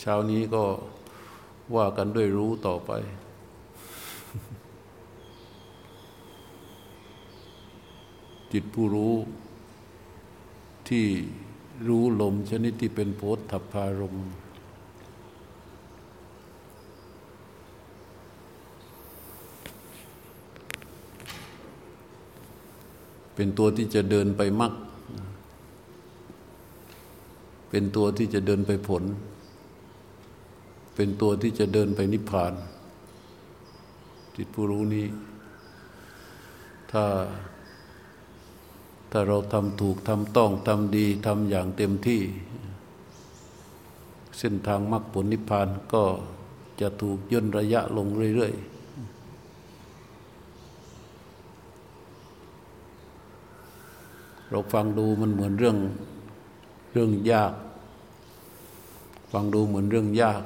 เช้านี้ก็ว่ากันด้วยรู้ต่อไป จิตผู้รู้ ที่รู้ลมชนิดที่เป็นโพธพารมเป็นตัวที่จะเดินไปมักเป็นตัวที่จะเดินไปผล เป็นตัวที่จะเดินไปนิพพาน จิตผู้รู้นี้ ถ้าถ้าเราทำถูกทำต้องทำดีทำอย่างเต็มที่ เส้นทางมรรคผลนิพพานก็จะถูกย่นระยะลงเรื่อย ๆเราฟังดูมันเหมือนเรื่องเรื่องยาก ฟังดูเหมือนเรื่องยาก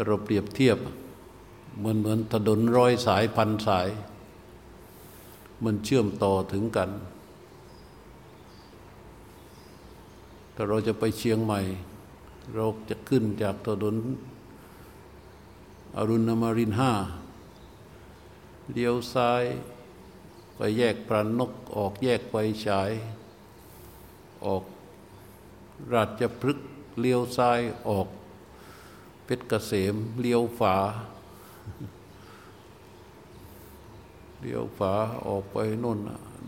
ถ้าเราเปรียบเทียบเหมือนเหมือนถนนร้อยสายพันสาย มันเชื่อมต่อถึงกัน ถ้าเราจะไปเชียงใหม่ เราจะขึ้นจากถนนอรุณมารินห้าเลี้ยวซ้ายไปแยกพระนกออกแยกไฟฉาย ออกราชพฤกษ์เลี้ยวซ้ายออก เพชรเกษมเลี้ยวฝาเลี้ยวฝาออกไปน่น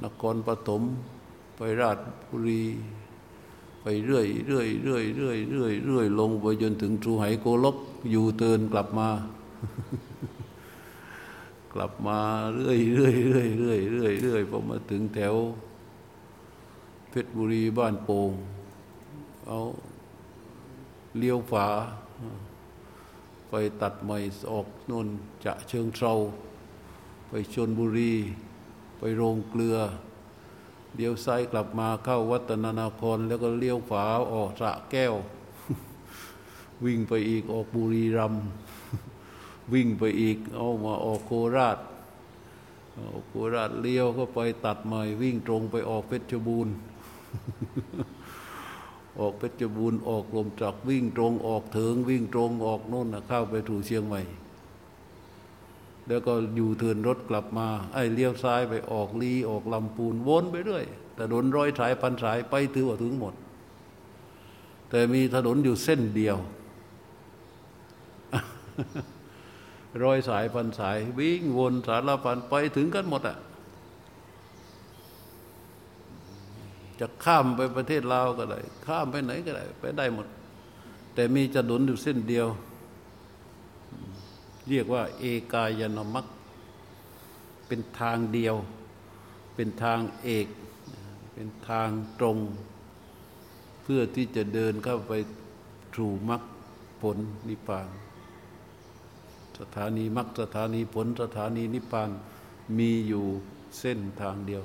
นครปฐมไปราชบุรี ไปเรื่อยเรื่อยเรื่อยเรื่อยเรื่อยเรื่อยลงไปจนถึงทูไหโกลกอยู่เตือนกลับมา กลับมาเรื่อยเรื่อยเรื่อยเรื่อยเรื่อยเรื่อยพอมาถึงแถว เพชรบุรีบ้านโป่งเอาเลี้ยวฝา ไปตัดใหม่ออกนนจะเชิงเทราไปชนบุรี ไปโรงเกลือเลี้ยวซ้ายกลับมาเข้าวัฒนานคร แล้วก็เลี้ยวฝาออกสระแก้ว วิ่งไปอีกออกบุรีรัมวิ่งไปอีกเอามาออกโคราชออโคราชเลี้ยวก็ไปตัดใหม่วิ่งตรงไปออกเพชรบูรณ์ ออกเพชรบูรณ์ออกลมจักวิ่งตรงออกเถิงวิ่งตรงออกโน่นเข้าไปถูเชียงใหม่ แล้วก็อยู่เทินรถกลับมา ไอ้เลี้ยวซ้ายไปออกลีออกลำปูนวนไปเรื่อยแต่ถนนร้อยสายพันสายไปถือว่าถึงหมด แต่มีถนนอยู่เส้นเดียวร้อยสายพันสาย วิ่งวนสารพันไปถึงกันหมดอะ จะข้ามไปประเทศลาวก็ได้ ข้ามไปไหนก็ได้ ไปได้หมด แต่มีจะดุนอยู่เส้นเดียว เรียกว่า เอกายนมักเป็นทางเดียว เป็นทางเอก เป็นทางตรง เพื่อที่จะเดินเข้าไปถูมักผลนิพพาน สถานีมรรคสถานีผลสถานีนิพพานมีอยู่เส้นทางเดียว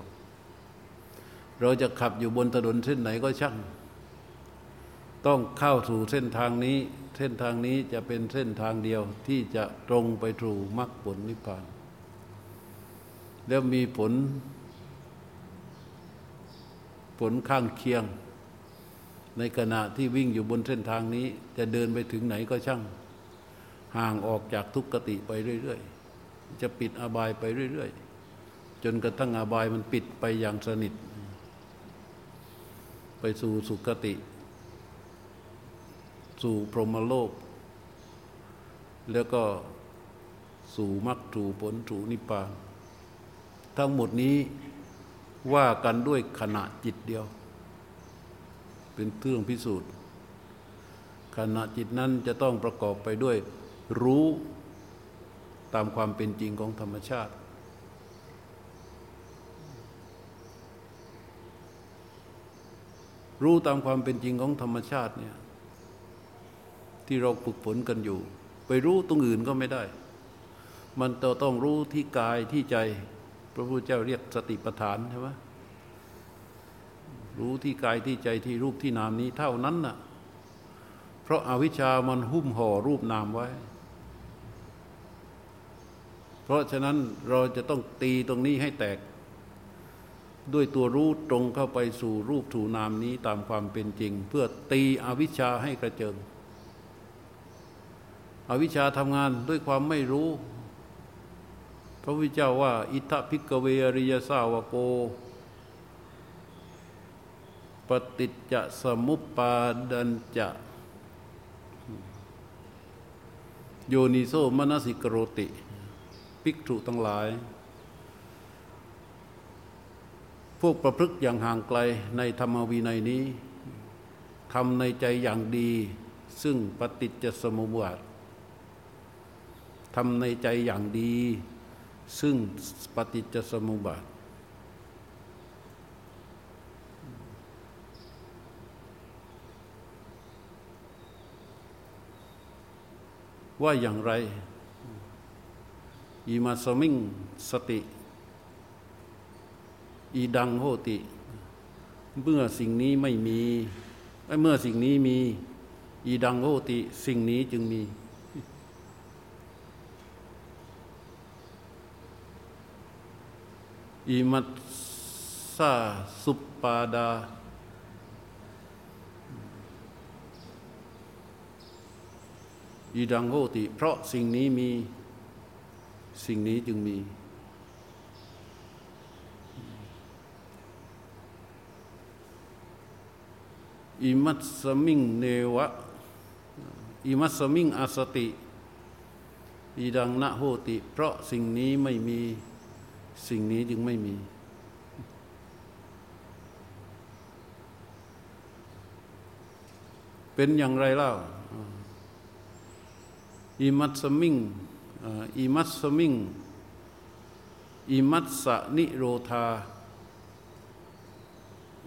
เราจะขับอยู่บนถนนเส้นไหนก็ช่าง ต้องเข้าสู่เส้นทางนี้ เส้นทางนี้จะเป็นเส้นทางเดียวที่จะตรงไปสู่มรรคผลนิพพาน แล้วมีผล ผลข้างเคียง ในขณะที่วิ่งอยู่บนเส้นทางนี้ จะเดินไปถึงไหนก็ช่าง ห่างออกจากทุกขติไปเรื่อย ๆ จะปิดอบายไปเรื่อย ๆ จนกระทั่งอบายมันปิดไปอย่างสนิท ไปสู่สุขติ สู่พรหมโลก แล้วก็สู่มรรคสู่ผลสู่นิพพาน ทั้งหมดนี้ว่ากันด้วยขณะจิตเดียว เป็นเครื่องพิสูจน์ ขณะจิตนั้นจะต้องประกอบไปด้วยรู้ตามความเป็นจริงของธรรมชาติ รู้ตามความเป็นจริงของธรรมชาติเนี่ยที่เราฝึกฝนกันอยู่ ไปรู้ตรงอื่นก็ไม่ได้ มันต้องรู้ที่กายที่ใจ พระพุทธเจ้าเรียกสติปัฏฐานใช่ไหมรู้ที่กายที่ใจที่รูปที่นามนี้เท่านั้นน่ะ เพราะอาวิชชามันหุ้มห่อรูปนามไว้ เพราะฉะนั้นเราจะต้องตีตรงนี้ให้แตก ด้วยตัวรู้ตรงเข้าไปสู่รูปถูนามนี้ตามความเป็นจริง เพื่อตีอวิชชาให้กระเจิง อวิชชาทำงานด้วยความไม่รู้ พระพุทธเจ้าว่า อิทธพิกเวริยสาวโก ปฏิจจสมุปปาดันจะโยนิโสมนสิกโรติ ภิกษุทั้งหลาย พ วกประพฤกอย่างห่างไกลในธรรมวินัยนี้ทำในใจอย่างดี ซึ่งปฏิจจสมุปบาททำในใจอย่างดี ซึ่งปฏิจจสมุปบาทว่าอย่างไรอีมาสมิงสติ อีดังโหติ เมื่อสิ่งนี้ไม่มีเมื่อสิ่งนี้มี อีดังโหติ สิ่งนี้จึงมี อิมัตสาสุปปาดา อีดังโหติ เพราะสิ่งนี้มี สิ่งนี้จึงมี อิมัตสมิงเนวะอิมัตสมิงอาสติอีดังนะโหติ เพราะสิ่งนี้ไม่มีสิ่งนี้จึงไม่มี เป็นอย่างไรเล่าอิมัตสมิงอิมัตสมิงอิมัตสนิโรธา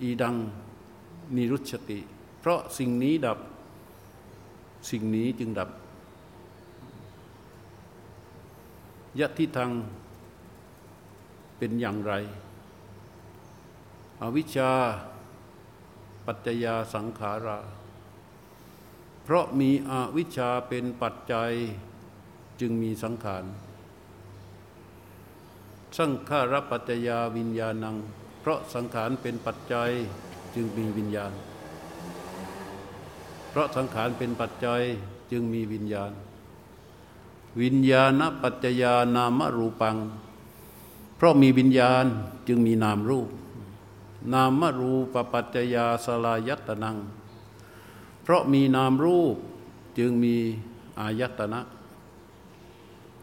อีดัง นิรุชติ เพราะสิ่งนี้ดับสิ่งนี้จึงดับยะทิทางเป็นอย่างไร อวิชชา ปัจจยาสังขารา เพราะมีอวิชชาเป็นปัจจัยจึงมีสังขาร สังขารปัจจยาวิญญาณัง เพราะสังขารเป็นปัจจัย จึงมีวิญญาณ เพราะสังขารเป็นปัจจัยจึงมีวิญญาณ วิญญาณปัจจยานามรูปัง เพราะมีวิญญาณจึงมีนามรูป นามรูปปัจจยาสลายัตนัง เพราะมีนามรูปจึงมีอายตนะ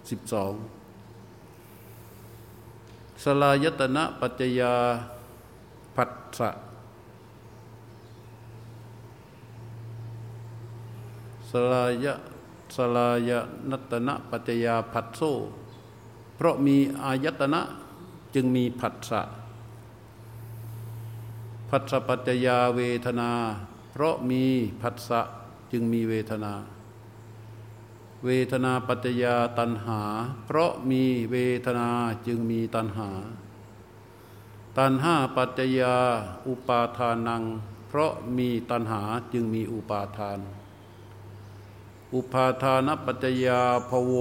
สิบสองสลายตนะปัจจยา ผัสสะ ลายะสลายนัตนะปัจจยาผัสโซเพราะมีอายตนะจึงมีผัสสะผัสสะปัจจยาเวทนา เพราะมีผัสสะจึงมีเวทนา เวทนาปัจจยาตันหา เพราะมีเวทนาจึงมีตันหา ตันห้าปัจจยาอุปาทานัง เพราะมีตันหาจึงมีอุปาทาน อุปาทานปัจจยาภโว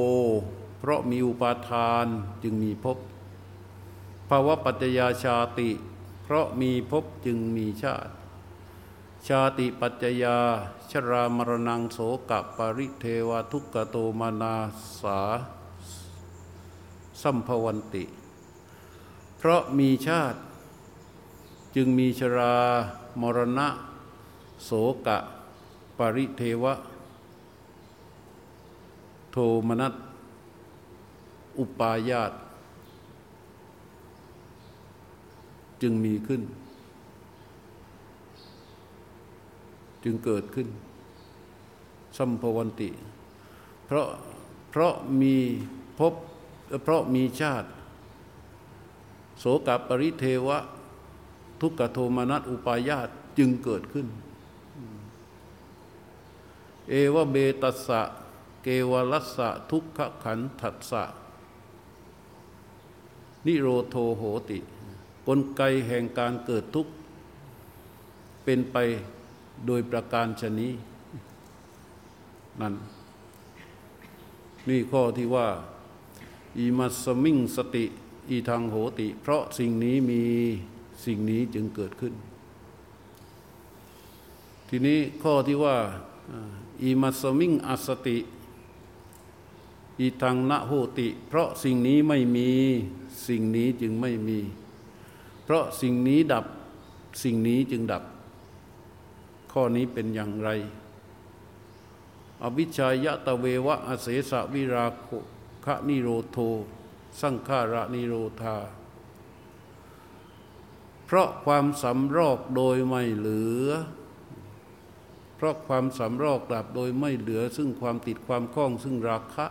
เพราะมีอุปาทานจึงมีภพภาวะปัจจยาชาติ เพราะมีภพจึงมีชาติ ชาติปัจจยาชรามรณังโสกะปริเทวทุกขโตมานาสาสัมภวันติ เพราะมีชาติ จึงมีชรามรณะ โสกะ ปริเทวะ โทมนัสอุปายาต จึงมีขึ้น จึงเกิดขึ้น สัมภวันติ เพราะเพราะมีพบเพราะมีชาติ โสกับปริเทวะ ทุกขโทมนัสอุปายาตจึงเกิดขึ้น เอวเบตัสสะ เกวลัสสะทุกขขันถัสสะ นิโรโทโหติ กลไกแห่งการเกิดทุกข์ เป็นไปโดยประการชนี้นั่นนี่ข้อที่ว่าอิมัสมิงสติอีทางโหติ เพราะสิ่งนี้มีสิ่งนี้จึงเกิดขึ้น ทีนี้ข้อที่ว่าอิมัสมิงอสติ อีทังนะโหติ เพราะสิ่งนี้ไม่มีสิ่งนี้จึงไม่มี เพราะสิ่งนี้ดับสิ่งนี้จึงดับ ข้อนี้เป็นอย่างไร อวิชายะตะเววะอเสสะวิราคะนิโรโท สังขาระนิโรธา เพราะความสำรอกโดยไม่เหลือ เพราะความสำรอกดับโดยไม่เหลือ ซึ่งความติดความคล้องซึ่งราคะ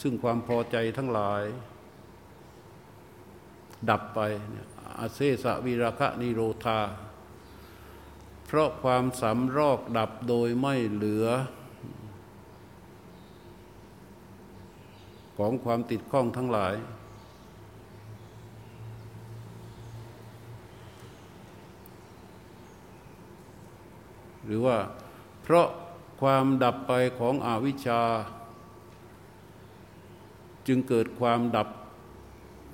ซึ่งความพอใจทั้งหลาย ดับไปอาเซสะวิราคะนิโรธา เพราะความสำรอกดับโดยไม่เหลือ ของความติดข้องทั้งหลาย หรือว่า เพราะความดับไปของอวิชชา จึงเกิดความดับ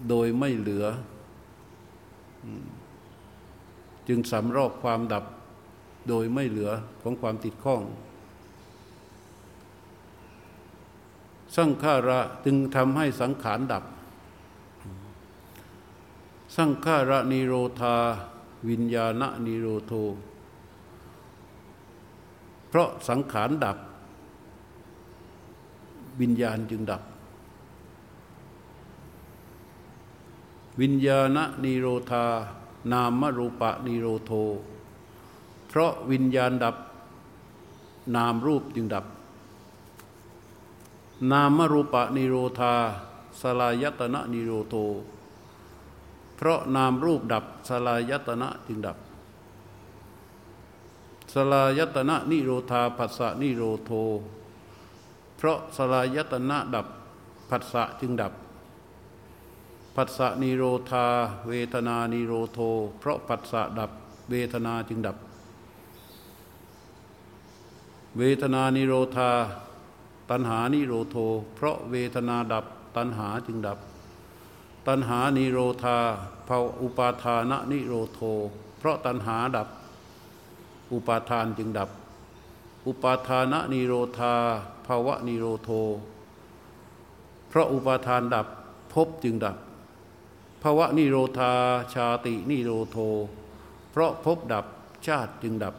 โดยไม่เหลือ จึงสำรอกความดับโดยไม่เหลือของความติดข้อง สังขาระจึงทำให้สังขารดับ สังขาระนิโรธา วิญญาณนิโรโท เพราะสังขารดับ วิญญาณจึงดับ วิญญาณนิโรธา นามรูปะนิโรโท เพราะวิญญาณดับ นามรูปจึงดับ นามรูปะนิโรธา สลายตนะนิโรโท เพราะนามรูปดับ สลายตนะจึงดับ สลายตนะนิโรธาผัสสะนิโรโท เพราะสลายตนะดับผัสสะจึงดับ ผัสสะนิโรธา เวทนานิโรโท เพราะผัสสะดับเวทนาจึงดับ เวทนานิโรธา ตัณหานิโรโท เพราะเวทนาดับตัณหาจึงดับ ตัณหานิโรธาภาอุปาทานะนิโรโธ เพราะตัณหาดับ อุปาทานจึงดับ อุปาทานะนิโรธาภะวะนิโรโธ เพราะอุปาทานดับภพจึงดับ ภะวะนิโรธาชาตินิโรโธ เพราะภพดับชาติจึงดับ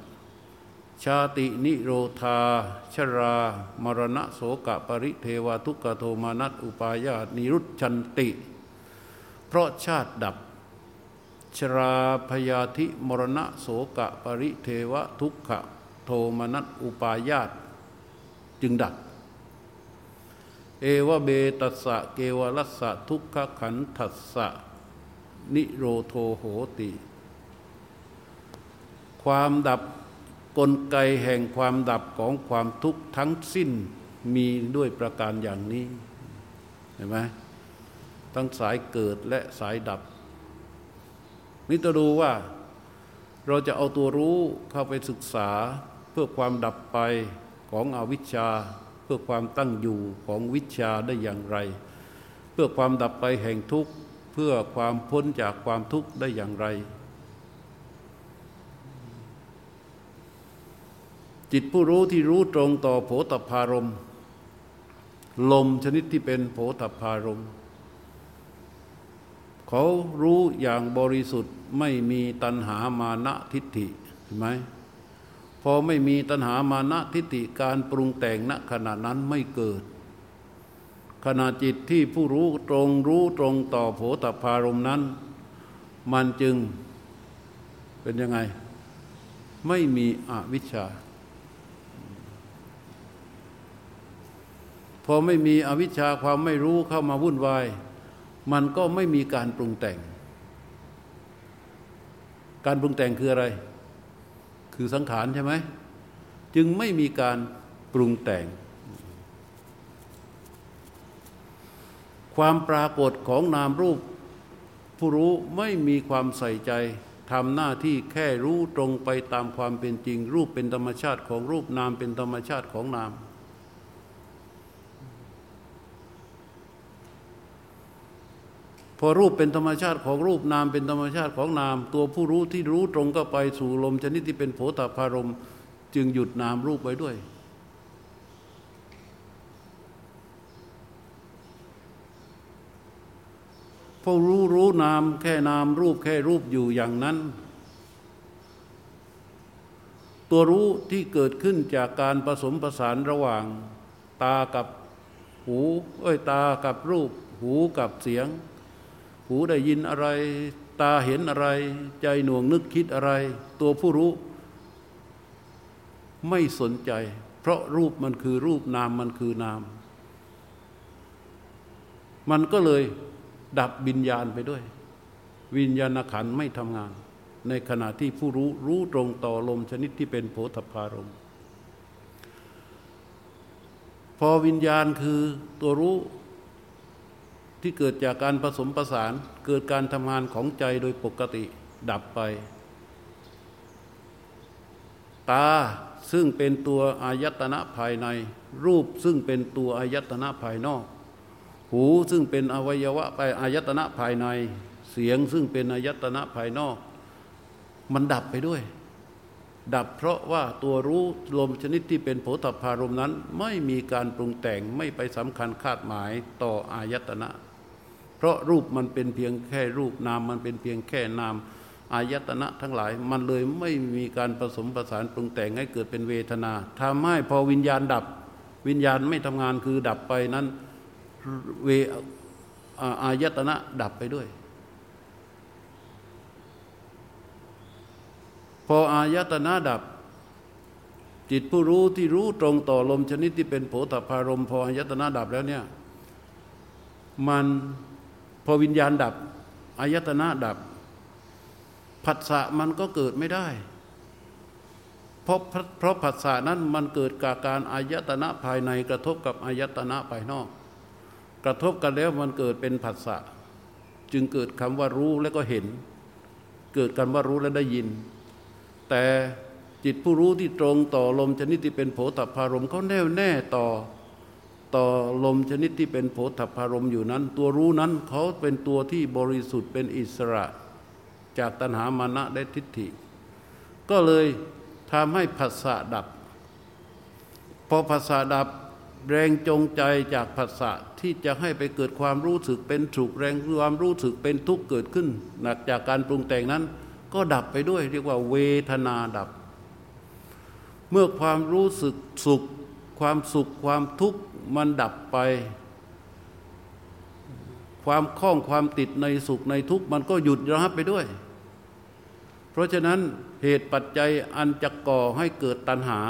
ชาตินิโรธา ชะรามะระณัง โสกะปะริเทวะทุกขะโทมะนัสสุปายาสา นิรุชฌันติ เพราะชาติดับ ชราพยาธิมรณะโสกะปริเทวทุกขโทมานัตอุปายาตจึงดับเอวเบตัสสะเกวรัสสะทุกขขันทัสสะ นิโรโทโหติ ความดับกลไกแห่งความดับของความทุกข์ทั้งสิ้นมีด้วยประการอย่างนี้เห็นไหมทั้งสายเกิดและสายดับนี่จะดูว่าเราจะเอาตัวรู้เข้าไปศึกษาเพื่อความดับไปของอวิชชา เพื่อความตั้งอยู่ของวิชาได้อย่างไร เพื่อความดับไปแห่งทุกข์ เพื่อความพ้นจากความทุกข์ได้อย่างไร จิตผู้รู้ที่รู้ตรงต่อโผฏพารมลมชนิดที่เป็นโผฏพารมเขารู้อย่างบริสุทธิ์ไม่มีตัณหามานะทิฏฐิเห็นไหมพอไม่มีตัณหามานะทิฏฐิการปรุงแต่งณขณะนั้นไม่เกิด ขณะจิตที่ผู้รู้ตรงรู้ตรงต่อโผฏพารมนั้น มันจึงเป็นยังไง ไม่มีอวิชชา พอไม่มีอวิชชาความไม่รู้เข้ามาวุ่นวาย มันก็ไม่มีการปรุงแต่ง การปรุงแต่งคืออะไร คือสังขารใช่ไหม จึงไม่มีการปรุงแต่ง ความปรากฏของนามรูป ผู้รู้ไม่มีความใส่ใจทำหน้าที่แค่รู้ตรงไปตามความเป็นจริง รูปเป็นธรรมชาติของรูปนามเป็นธรรมชาติของนาม พอรูปเป็นธรรมชาติของรูปนามเป็นธรรมชาติของนาม ตัวผู้รู้ที่รู้ตรงก็ไปสู่ลมชนิดที่เป็นโผฏฐารม จึงหยุดนามรูปไว้ด้วย พอรู้รู้นามแค่นามรูปแค่รูปอยู่อย่างนั้น ตัวรู้ที่เกิดขึ้นจากการผสมประสานระหว่าง ตากับหู เอ้ยตากับรูป หูกับเสียง หูได้ยินอะไร ตาเห็นอะไร ใจหน่วงนึกคิดอะไร ตัวผู้รู้ ไม่สนใจ เพราะรูปมันคือรูปนามมันคือนาม มันก็เลย ดับวิญญาณไปด้วย วิญญาณขันไม่ทำงาน ในขณะที่ผู้รู้รู้ตรงต่อลมชนิดที่เป็นโผฏฐารมพอวิญญาณคือตัวรู้ที่เกิดจากการผสมประสาน เกิดการทำงานของใจโดยปกติดับไป ตาซึ่งเป็นตัวอายตนะภายใน รูปซึ่งเป็นตัวอายตนะภายนอก หูซึ่งเป็นอวัยวะไปอายตนะภายใน เสียงซึ่งเป็นอายตนะภายนอก มันดับไปด้วย ดับเพราะว่าตัวรู้ลมชนิดที่เป็นโผฏฐารมนั้น ไม่มีการปรุงแต่งไม่ไปสำคัญคาดหมายต่ออายตนะ เพราะรูปมันเป็นเพียงแค่รูปนามมันเป็นเพียงแค่นามอายตนะทั้งหลายมันเลยไม่มีการผสมประสานปรุงแต่งให้เกิดเป็นเวทนาทำให้พอวิญญาณดับ วิญญาณไม่ทำงานคือดับไปนั้น เวอายตนะดับไปด้วย พออายตนะดับ จิตผู้รู้ที่รู้ตรงต่อลมชนิดที่เป็นโผฏฐารมพออายตนะดับแล้วเนี่ยมันพอวิญญาณดับอายตนะดับผัสสะมันก็เกิดไม่ได้ เพราะเพราะผัสสะนั้นมันเกิดจากการอายตนะภายในกระทบกับอายตนะภายนอก กระทบกันแล้วมันเกิดเป็นผัสสะจึงเกิดคำว่ารู้แล้วก็เห็น เกิดกันว่ารู้และได้ยิน แต่จิตผู้รู้ที่ตรงต่อลมชนิดที่เป็นโผฏฐารมเขาแน่วแน่ต่อต่อลมชนิดที่เป็นโผฏฐารมอยู่นั้น ตัวรู้นั้นเขาเป็นตัวที่บริสุทธิ์เป็นอิสระ จากตัณหามานะและทิฏฐิ ก็เลยทำให้ผัสสะดับ พอผัสสะดับ แรงจงใจจากภาษาที่จะให้ไปเกิดความรู้สึกเป็นสุขแรงความรู้สึกเป็นทุกข์เกิดขึ้นหนักจากการปรุงแต่งนั้น ก็ดับไปด้วยเรียกว่าเวทนาดับ เมื่อความรู้สึกสุข ความสุขความทุกข์มันดับไป ความคล้องความติดในสุขในทุกข์มันก็หยุดระหับไปด้วย เพราะฉะนั้นเหตุปัจจัยอันจะก่อให้เกิดตัณหา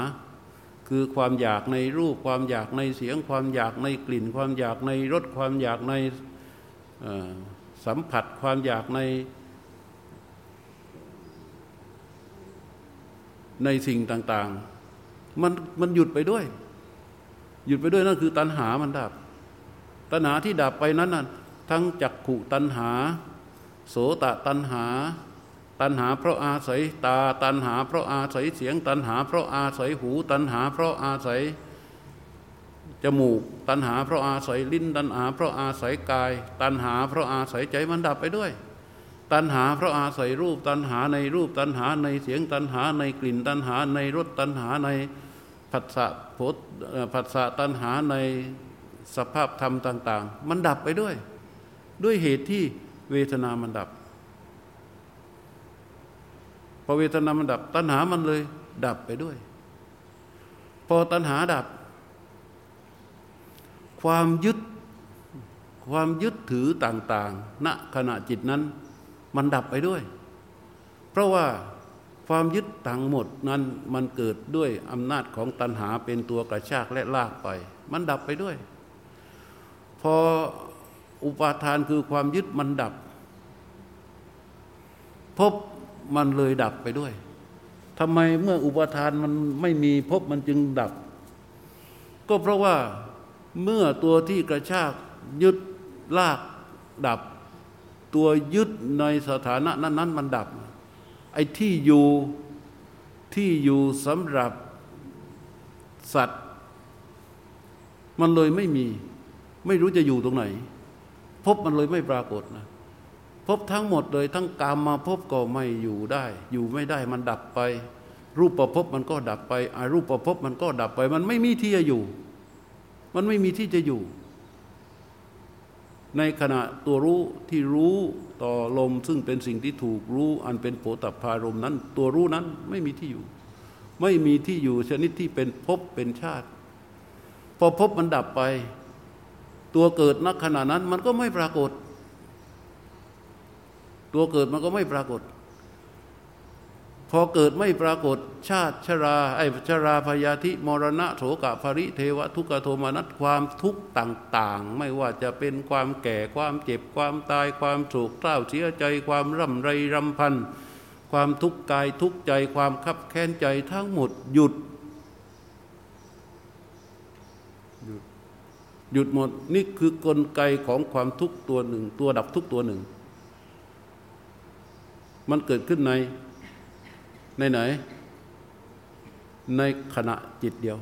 คือความอยากในรูปความอยากในเสียงความอยากในกลิ่น ความอยากในรสความอยากในสัมผัสความอยากใน ในสิ่งต่างๆ มันมันหยุดไปด้วย หยุดไปด้วยนั่นคือตัณหามันดับ ตัณหาที่ดับไปนั้นน่ะทั้งจักขุตัณหา โสตะตัณหา ตัณหาเพราะอาศัยตาตัณหาเพราะอาศัยเสียง ตัณหาเพราะอาศัยหู ตัณหาเพราะอาศัยจมูก ตัณหาเพราะอาศัยลิ้น ตัณหาเพราะอาศัยกาย ตัณหาเพราะอาศัยใจมันดับไปด้วย ตัณหาเพราะอาศัยรูป ตัณหาในรูป ตัณหาในเสียง ตัณหาในกลิ่น ตัณหาในรสตัณหาในผัสสะโพผัสสะตัณหาในสภาพธรรมต่าง ๆ มันดับไปด้วย ด้วยเหตุที่เวทนามันดับ พอเวทนามันดับ ตัณหามันเลย ดับไปด้วย พอตัณหาดับ ความยึดความยึดถือต่าง ๆ ณขณะจิตนั้น มันดับไปด้วย เพราะว่าความยึดทั้งหมดนั้นมันเกิดด้วยอำนาจของตัณหาเป็นตัวกระชากและลากไป มันดับไปด้วย พออุปาทานคือความยึดมันดับ พบ มันเลยดับไปด้วยทำไมเมื่ออุปทานมันไม่มีพบมันจึงดับ ก็เพราะว่าเมื่อตัวที่กระชากยึดลากดับ ตัวยึดในสถานะนั้นๆมันดับ ไอ้ที่อยู่ที่อยู่สำหรับสัตว์ มันเลยไม่มี ไม่รู้จะอยู่ตรงไหน พบมันเลยไม่ปรากฏนะ พบทั้งหมดเลยทั้งกามมาพบก็ไม่อยู่ได้ อยู่ไม่ได้มันดับไป รูปประพบมันก็ดับไปอารูปประพบมันก็ดับไป มันไม่มีที่จะอยู่ มันไม่มีที่จะอยู่ ในขณะตัวรู้ที่รู้ต่อลมซึ่งเป็นสิ่งที่ถูกรู้ อันเป็นโผตัพารมนั้น ตัวรู้นั้นไม่มีที่อยู่ ไม่มีที่อยู่ชนิดที่เป็นภพเป็นชาติ พอภพมันดับไป ตัวเกิดนักขณะนั้นมันก็ไม่ปรากฏ ตัวเกิดมันก็ไม่ปรากฏ พอเกิดไม่ปรากฏ ชาติชราไอ้ชราพยาธิมรณะโสกะภริเทวทุกขโทมานัตความทุกข์ต่าง ๆ ไม่ว่าจะเป็นความแก่ความเจ็บความตายความโศกเศร้าเสียใจความร่ำไรรำพัน ความทุกข์กายทุกข์ใจความคับแค้นใจทั้งหมดหยุดหยุดหมดนี่คือกลไกของความทุกข์ตัวหนึ่ง ตัวดับทุกตัวหนึ่ง มันเกิดขึ้นในในไหน ในขณะจิตเดียว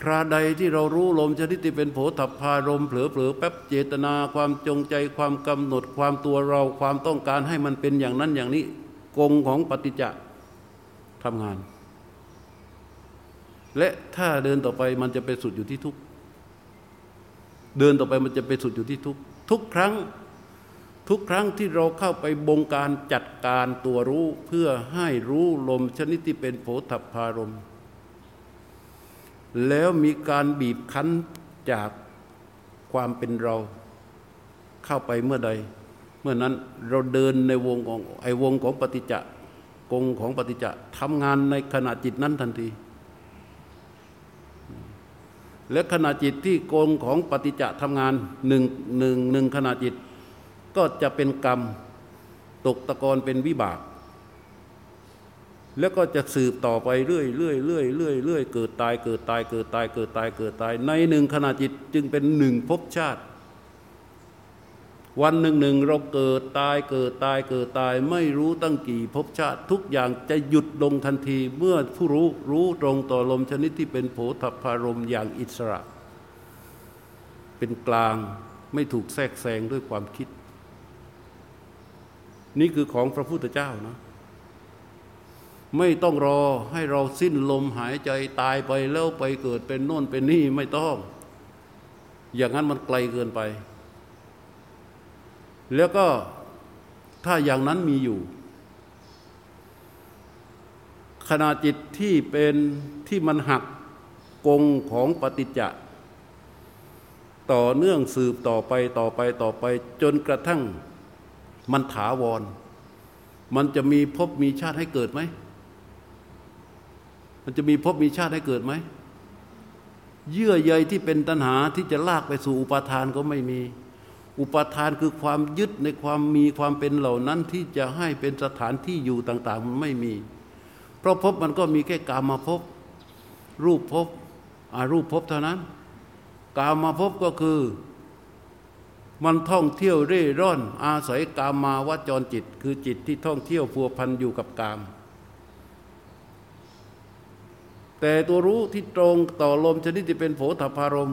คราใดที่เรารู้ลมชนิดที่เป็นโผฏฐารมเผลอเผลอแป๊บเจตนาความจงใจความกำหนดความตัวเราความต้องการให้มันเป็นอย่างนั้นอย่างนี้กงของปฏิจจะทำงาน และถ้าเดินต่อไปมันจะไปสุดอยู่ที่ทุกข์ เดินต่อไปมันจะไปสุดอยู่ที่ทุกทุกครั้งทุกครั้งที่เราเข้าไปบงการจัดการตัวรู้เพื่อให้รู้ลมชนิดที่เป็นโผฏฐารมแล้วมีการบีบคั้นจากความเป็นเราเข้าไปเมื่อใด เมื่อนั้นเราเดินในวงของไอวงของปฏิจจะกงของปฏิจจะทำงานในขณะจิตนั้นทันที และขณะจิตที่โกงของปฏิจจทำงานหนึ่งหนึ่งหนึ่งขณะจิต ก็จะเป็นกรรมตกตะกอนเป็นวิบาก แล้วก็จะสืบต่อไปเรื่อยเรื่อยเรื่อยเรื่อยเรื่อยเกิดตายเกิดตายเกิดตายเกิดตายเกิดตาย ในหนึ่งขณะจิตจึงเป็นหนึ่งภพชาติ วันหนึ่งหนึ่งเราเกิดตายเกิดตายเกิดตาย ไม่รู้ตั้งกี่ภพชาติทุกอย่างจะหยุดลงทันที เมื่อผู้รู้รู้ตรงต่อลมชนิดที่เป็นโผฏฐารมอย่างอิสระ เป็นกลางไม่ถูกแทรกแซงด้วยความคิด นี่คือของพระพุทธเจ้านะไม่ต้องรอให้เราสิ้นลมหายใจตายไปแล้วไปเกิดเป็นโน่นเป็นนี่ไม่ต้อง อย่างนั้นมันไกลเกินไป แล้วก็ถ้าอย่างนั้นมีอยู่ ขณะจิตที่เป็นที่มันหักกงของปฏิจจะต่อเนื่องสืบต่อไปต่อไปต่อไป จนกระทั่งมันถาวร มันจะมีพบมีชาติให้เกิดไหม มันจะมีพบมีชาติให้เกิดไหม เยื่อใยที่เป็นตัณหาที่จะลากไปสู่อุปาทานก็ไม่มี อุปทานคือความยึดในความมีความเป็นเหล่านั้นที่จะให้เป็นสถานที่อยู่ต่าง ๆ มันไม่มี เพราะพบมันก็มีแค่กามาพบ รูปพบอารูปพบเท่านั้น กามาพบก็คือ มันท่องเที่ยวเร่ร่อน อาศัยกามาวจรจิต คือจิตที่ท่องเที่ยวพัวพันอยู่กับกามแต่ตัวรู้ที่ตรงต่อลมชนิดที่เป็นโผฏฐารม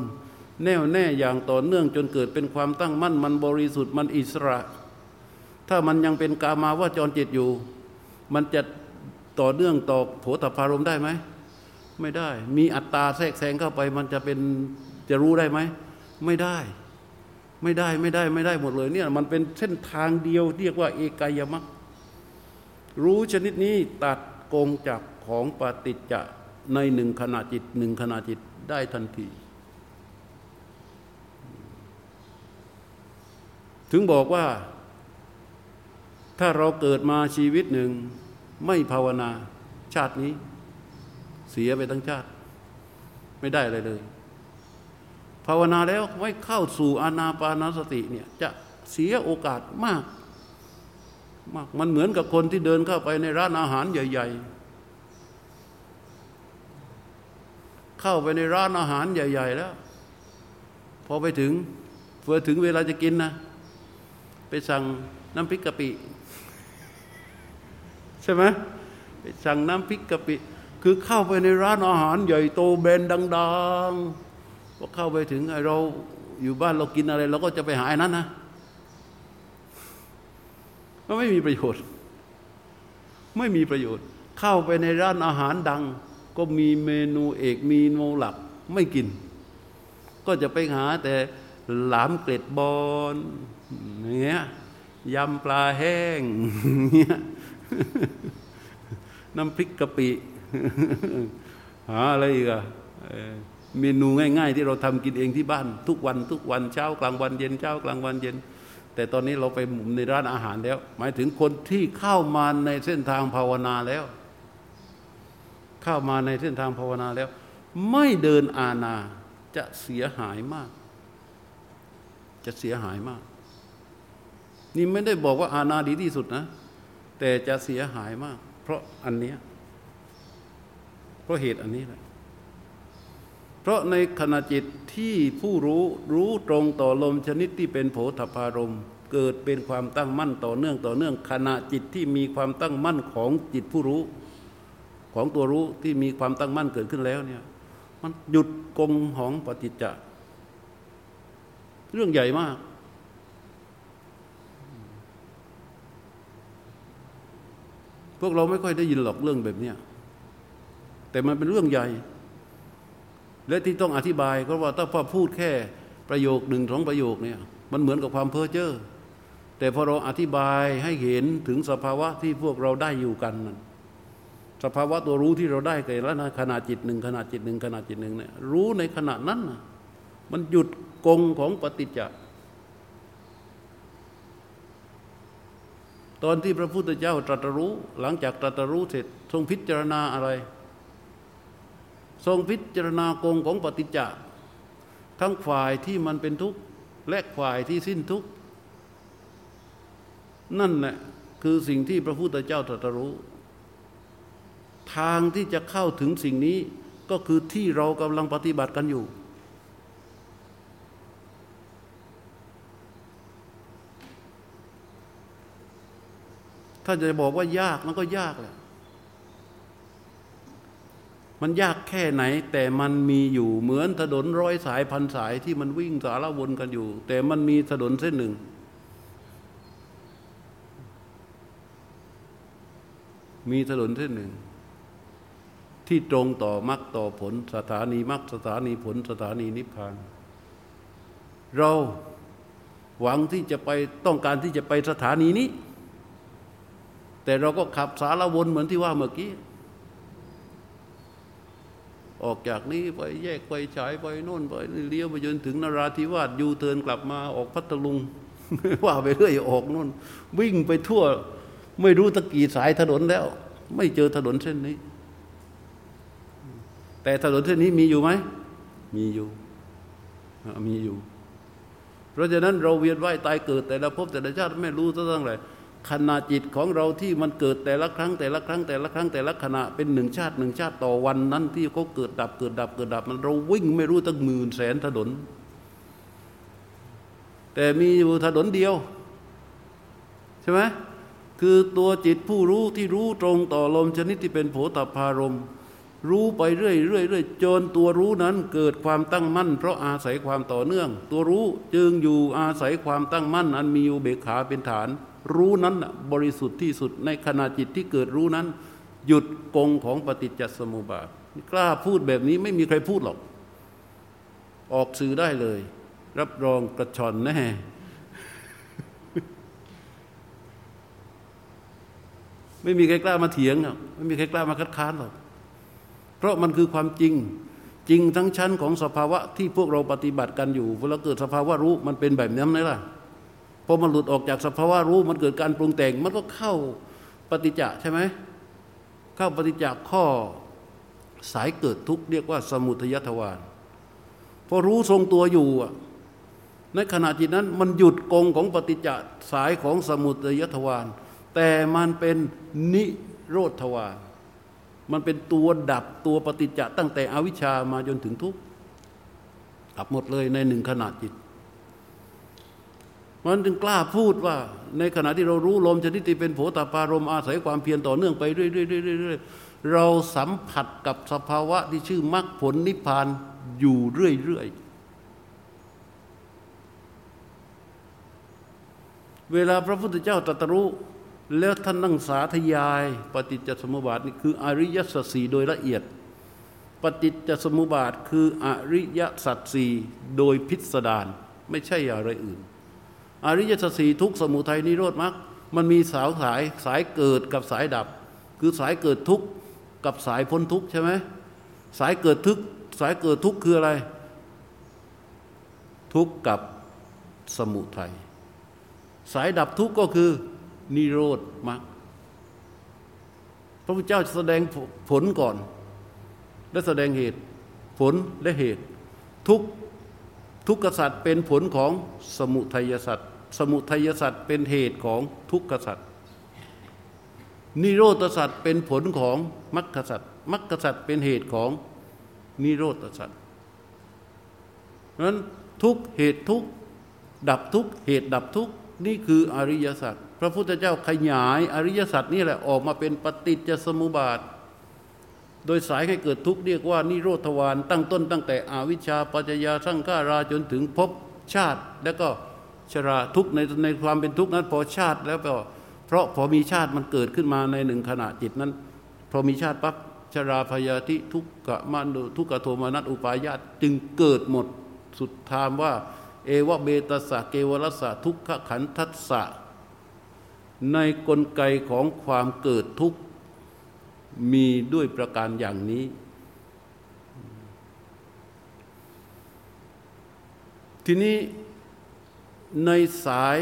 แน่วแน่อย่างต่อเนื่องจนเกิดเป็นความตั้งมั่นมันบริสุทธิ์มันอิสระ ถ้ามันยังเป็นกามาว่าจรจิตอยู่ มันจะต่อเนื่องต่อโผฏฐารมได้ไหมไม่ได้ มีอัตตาแทรกแซงเข้าไป มันจะเป็นจะรู้ได้ไหมไม่ได้ ไม่ได้ไม่ได้ไม่ได้หมดเลยเนี่ยมันเป็นเส้นทางเดียวเรียกว่าเอกายมัครู้ชนิดนี้ตัดกงจากของปฏิจจะในหนึ่งขณะจิตหนึ่งขณะจิตได้ทันที ถึงบอกว่า ถ้าเราเกิดมาชีวิตหนึ่ง ไม่ภาวนาชาตินี้ เสียไปทั้งชาติ ไม่ได้อะไรเลย ภาวนาแล้วไม่เข้าสู่อานาปานาสติเนี่ยจะเสียโอกาสมากมากมันเหมือนกับคนที่เดินเข้าไปในร้านอาหารใหญ่ ๆ เข้าไปในร้านอาหารใหญ่ ๆ แล้ว พอไปถึงเพื่อถึงเวลาจะกินนะ ไปสั่งน้ำพริกกะปิใช่ไหมไปสั่งน้ำพริกกะปิ คือเข้าไปในร้านอาหารใหญ่โตแบรนด์ดังๆพอเข้าไปถึงไอเราอยู่บ้านเรากินอะไรเราก็จะไปหาไอ้นั้นนะก็ไม่มีประโยชน์ ไม่มีประโยชน์ เข้าไปในร้านอาหารดัง ก็มีเมนูเอกมีเมนูหลักไม่กิน ก็จะไปหาแต่หลามเกล็ดบอล เงี้ยยำปลาแห้งเงี้ยน้ำพริกกะปิหาอะไรอีกอะเมนูง่าย ๆ ที่เราทำกินเองที่บ้าน ทุกวันทุกวันเช้ากลางวันเย็นเช้ากลางวันเย็น แต่ตอนนี้เราไปหมุนในร้านอาหารแล้ว หมายถึงคนที่เข้ามาในเส้นทางภาวนาแล้ว เข้ามาในเส้นทางภาวนาแล้ว ไม่เดินอาณาจะเสียหายมาก จะเสียหายมาก นี่ไม่ได้บอกว่าอาณาดีที่สุดนะ แต่จะเสียหายมาก เพราะอันเนี้ยเพราะเหตุอันนี้แหละเพราะในขณะจิตที่ผู้รู้รู้ตรงต่อลมชนิดที่เป็นโผฏฐารมเกิดเป็นความตั้งมั่นต่อเนื่องต่อเนื่องขณะจิตที่มีความตั้งมั่นของจิตผู้รู้ ของตัวรู้ที่มีความตั้งมั่นเกิดขึ้นแล้วเนี่ยมันหยุดกงของปฏิจจะเรื่องใหญ่มาก พวกเราไม่ค่อยได้ยินหรอกเรื่องแบบนี้แต่มันเป็นเรื่องใหญ่ และที่ต้องอธิบายเพราะว่าถ้าพอพูดแค่ประโยคหนึ่งสองประโยคเนี่ยมันเหมือนกับความเพ้อเจ้อแต่พอเราอธิบายให้เห็นถึงสภาวะที่พวกเราได้อยู่กันนั้นสภาวะตัวรู้ที่เราได้กิดแล้วนะขณะจิตหนึ่งขณะจิตหนึ่งขณะจิตหนึ่งเนี่ยรู้ในขณะนั้น มันหยุดกงของปฏิจจ ตอนที่พระพุทธเจ้าตรัสรู้ หลังจากตรัสรู้เสร็จทรงพิจารณาอะไร ทรงพิจารณากงของปฏิจจทั้งฝ่ายที่มันเป็นทุกข์และฝ่ายที่สิ้นทุกข์นั่นแหละคือสิ่งที่พระพุทธเจ้าตรัสรู้ ทางที่จะเข้าถึงสิ่งนี้ก็คือที่เรากำลังปฏิบัติกันอยู่ ถ้าจะบอกว่ายากมันก็ยากแหละ มันยากแค่ไหน แต่มันมีอยู่เหมือนถนนร้อยสายพันสายที่มันวิ่งสารวนกันอยู่ แต่มันมีถนนเส้นหนึ่ง มีถนนเส้นหนึ่ง ที่ตรงต่อมรรคต่อผล สถานีมรรคสถานีผลสถานีนิพพาน เราหวังที่จะไปต้องการที่จะไปสถานีนี้ แต่เราก็ขับสารวนเหมือนที่ว่าเมื่อกี้ ออกจากนี้ไปแยกไปฉายไปโน่นไปเลี้ยวไปจนถึงนราธิวาสยูเทินกลับมาออกพัทลุง ว่าไปเรื่อยออกโน่น วิ่งไปทั่ว ไม่รู้ตะกี้สายถนนแล้ว ไม่เจอถนนเส้นนี้ แต่ถนนเส้นนี้มีอยู่ไหมมีอยู่มีอยู่ เพราะฉะนั้นเราเวียนว่ายตายเกิดแต่ละภพแต่ละชาติไม่รู้ตั้งแต่ ขณะจิตของเราที่มันเกิดแต่ละครั้งแต่ละครั้งแต่ละครั้งแต่ละขณะเป็นหนึ่งชาติหนึ่งชาติต่อวันนั้นที่เขาเกิดดับเกิดดับเกิดดับมันเราวิ่งไม่รู้ตั้งหมื่นแสนถนน แต่มีอยู่ถนนเดียว ใช่ไหมคือตัวจิตผู้รู้ที่รู้ตรงต่อลมชนิดที่เป็นโผฏฐารมรู้ไปเรื่อยเรื่อยเรื่อยจนตัวรู้นั้นเกิดความตั้งมั่น เพราะอาศัยความต่อเนื่อง ตัวรู้จึงอยู่อาศัยความตั้งมั่น อันมีอุเบกขาเป็นฐาน รู้นั้นบริสุทธิ์ที่สุดในขณะจิตที่เกิดรู้นั้น หยุดกงของปฏิจจสมุปบาทกล้าพูดแบบนี้ไม่มีใครพูดหรอก ออกสื่อได้เลย รับรองกระชอนแน่ไม่มีใครกล้ามาเถียงอะไม่มีใครกล้ามาคัดค้านหรอกเพราะมันคือความจริงจริงทั้งชั้นของสภาวะที่พวกเราปฏิบัติกันอยู่เวลาเกิดสภาวะรู้มันเป็นแบบนั้นไหมล่ะ พอมันหลุดออกจากสภาวะรู้มันเกิดการปรุงแต่ง มันก็เข้าปฏิจจะใช่ไหมเข้าปฏิจจะข้อสายเกิดทุกเรียกว่าสมุทยทวารพอรู้ทรงตัวอยู่ในขณะจิตนั้นมันหยุดกงของปฏิจจะสายของสมุทยทวารแต่มันเป็นนิโรธทวารมันเป็นตัวดับตัวปฏิจจะตั้งแต่อวิชามาจนถึงทุกข์ดับหมดเลยในหนึ่งขณะจิต มันจึงกล้าพูดว่า ในขณะที่เรารู้ลมชนิดที่เป็นโผตปารมอาศัยความเพียรต่อเนื่องไปเรื่อยๆเราสัมผัสกับสภาวะที่ชื่อมรรคผลนิพพานอยู่เรื่อยๆเวลาพระพุทธเจ้าตรัสรู้แล้วท่านนั่งสาธยาย ปฏิจจสมุปบาทนี่คืออริยสัจสี่โดยละเอียด ปฏิจจสมุปบาทคืออริยสัจสี่โดยพิสดารไม่ใช่อะไรอื่น อริยสัจสี่ทุกสมุทัยนิโรธมรรคมันมีสาวสายสายเกิดกับสายดับ คือสายเกิดทุกข์กับสายพ้นทุกข์ใช่ไหมสายเกิดทุกข์สายเกิดทุกข์คืออะไร ทุกข์กับสมุทัยสายดับทุกข์ก็คือนิโรธมรรคพระพุทธเจ้าแสดงผลก่อน และแสดงเหตุ ผลและเหตุ ทุกข์ ทุกขสัตว์เป็นผลของสมุทัยสัตว์สมุทัยสัตว์เป็นเหตุของทุกขสัตว์นิโรธสัตว์เป็นผลของมรรคสัตว์มรรคสัตว์เป็นเหตุของนิโรธสัตว์นั้นทุกเหตุทุกดับทุกเหตุดับทุกนี่คืออริยสัจพระพุทธเจ้าขยายอริยสัจนี่แหละออกมาเป็นปฏิจจสมุปบาท โดยสายให้เกิดทุกข์เรียกว่านิโรธวานตั้งต้นตั้งแต่อวิชชาปัจจยาสร้างฆาราจนถึงภพชาติ แล้วก็ชราทุกในในความเป็นทุกข์นั้นพอชาติแล้วก็เพราะพอมีชาติมันเกิดขึ้นมาในหนึ่งขณะจิตนั้น พอมีชาติปั๊บชราพยาธิทุกขมันทุกขโทมานัตอุปายาตจึงเกิดหมดสุดทามว่า เอวเบตสะเกวรสะทุกขขันทัสสะในกลไกของความเกิดทุกข์ มีด้วยประการอย่างนี้ ทีนี้ในสาย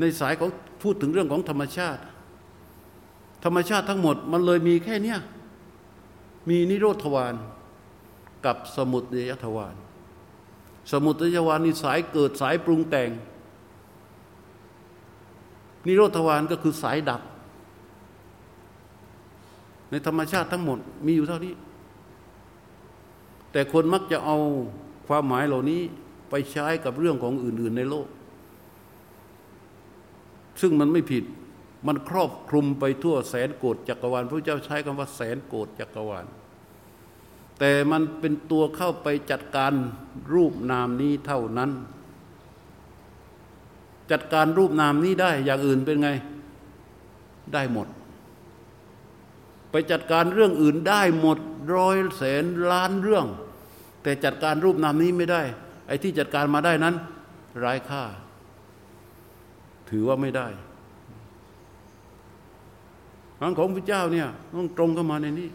ในสายเของพูดถึงเรื่องของธรรมชาติ ธรรมชาติทั้งหมดมันเลยมีแค่เนี้ยมีนิโรธวานกับสมุทัยทวานสมุทัยวานนี่สายเกิดสายปรุงแต่ง นิโรธวานก็คือสายดับ ในธรรมชาติทั้งหมดมีอยู่เท่านี้ แต่คนมักจะเอาความหมายเหล่านี้ไปใช้กับเรื่องของอื่น ๆในโลก ซึ่งมันไม่ผิดมันครอบคลุมไปทั่วแสนโกดจักรวาลพระเจ้าใช้คำว่าแสนโกดจักรวาล แต่มันเป็นตัวเข้าไปจัดการรูปนามนี้เท่านั้น จัดการรูปนามนี้ได้อย่างอื่นเป็นไง ได้หมด จัดการเรื่องอื่นได้หมดร้อยแสนล้านเรื่อง แต่จัดการรูปนามนี้ไม่ได้ ไอ้ที่จัดการมาได้นั้น ร้ค่า ถือว่าไม่ได้ทางของพระเจ้าเนี่ยต้องตรงเข้ามาในนี้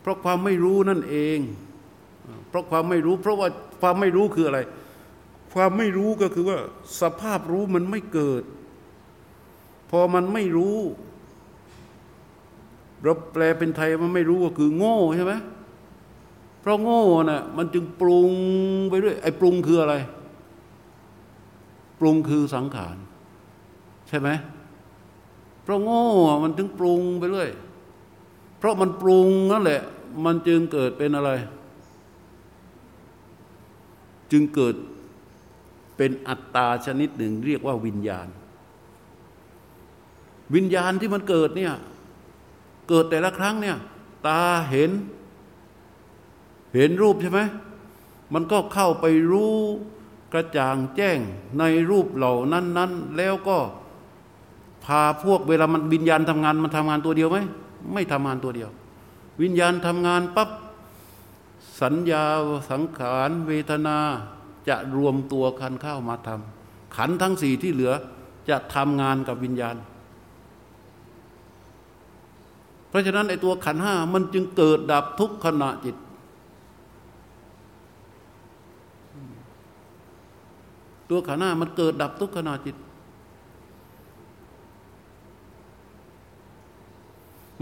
เพราะความไม่รู้นั่นเอง เพราะความไม่รู้ เพราะว่าความไม่รู้คืออะไร ความไม่รู้ก็คือว่า สภาพรู้มันไม่เกิด พอมันไม่รู้ เราแปลเป็นไทยมันไม่รู้ก็คือโง่ใช่ไหมเพราะโง่น่ะมันจึงปรุงไปเรื่อยไอ้ปรุงคืออะไร ปรุงคือสังขารใช่ไหมเพราะโง่มันถึงปรุงไปเรื่อยเพราะมันปรุงนั่นแหละ มันจึงเกิดเป็นอะไร จึงเกิดเป็นอัตตาชนิดหนึ่ง เรียกว่าวิญญาณ วิญญาณที่มันเกิดเนี่ย เกิดแต่ละครั้งเนี่ยตาเห็น เห็นรูปใช่ไหมมันก็เข้าไปรู้กระจ่างแจ้งในรูปเหล่านั้นนั้นแล้วก็พาพวกเวลามันวิญญาณทำงานมันทำงานตัวเดียวไหมไม่ทำงานตัวเดียว วิญญาณทำงานปั๊บสัญญาสังขารเวทนาจะรวมตัวกันเข้ามาทำขันทั้งสี่ที่เหลือจะทำงานกับวิญญาณ เพราะฉะนั้นไอ้ตัวขันห้ามันจึงเกิดดับทุกขณะจิต ตัวขันห้ามันเกิดดับทุกขณะจิต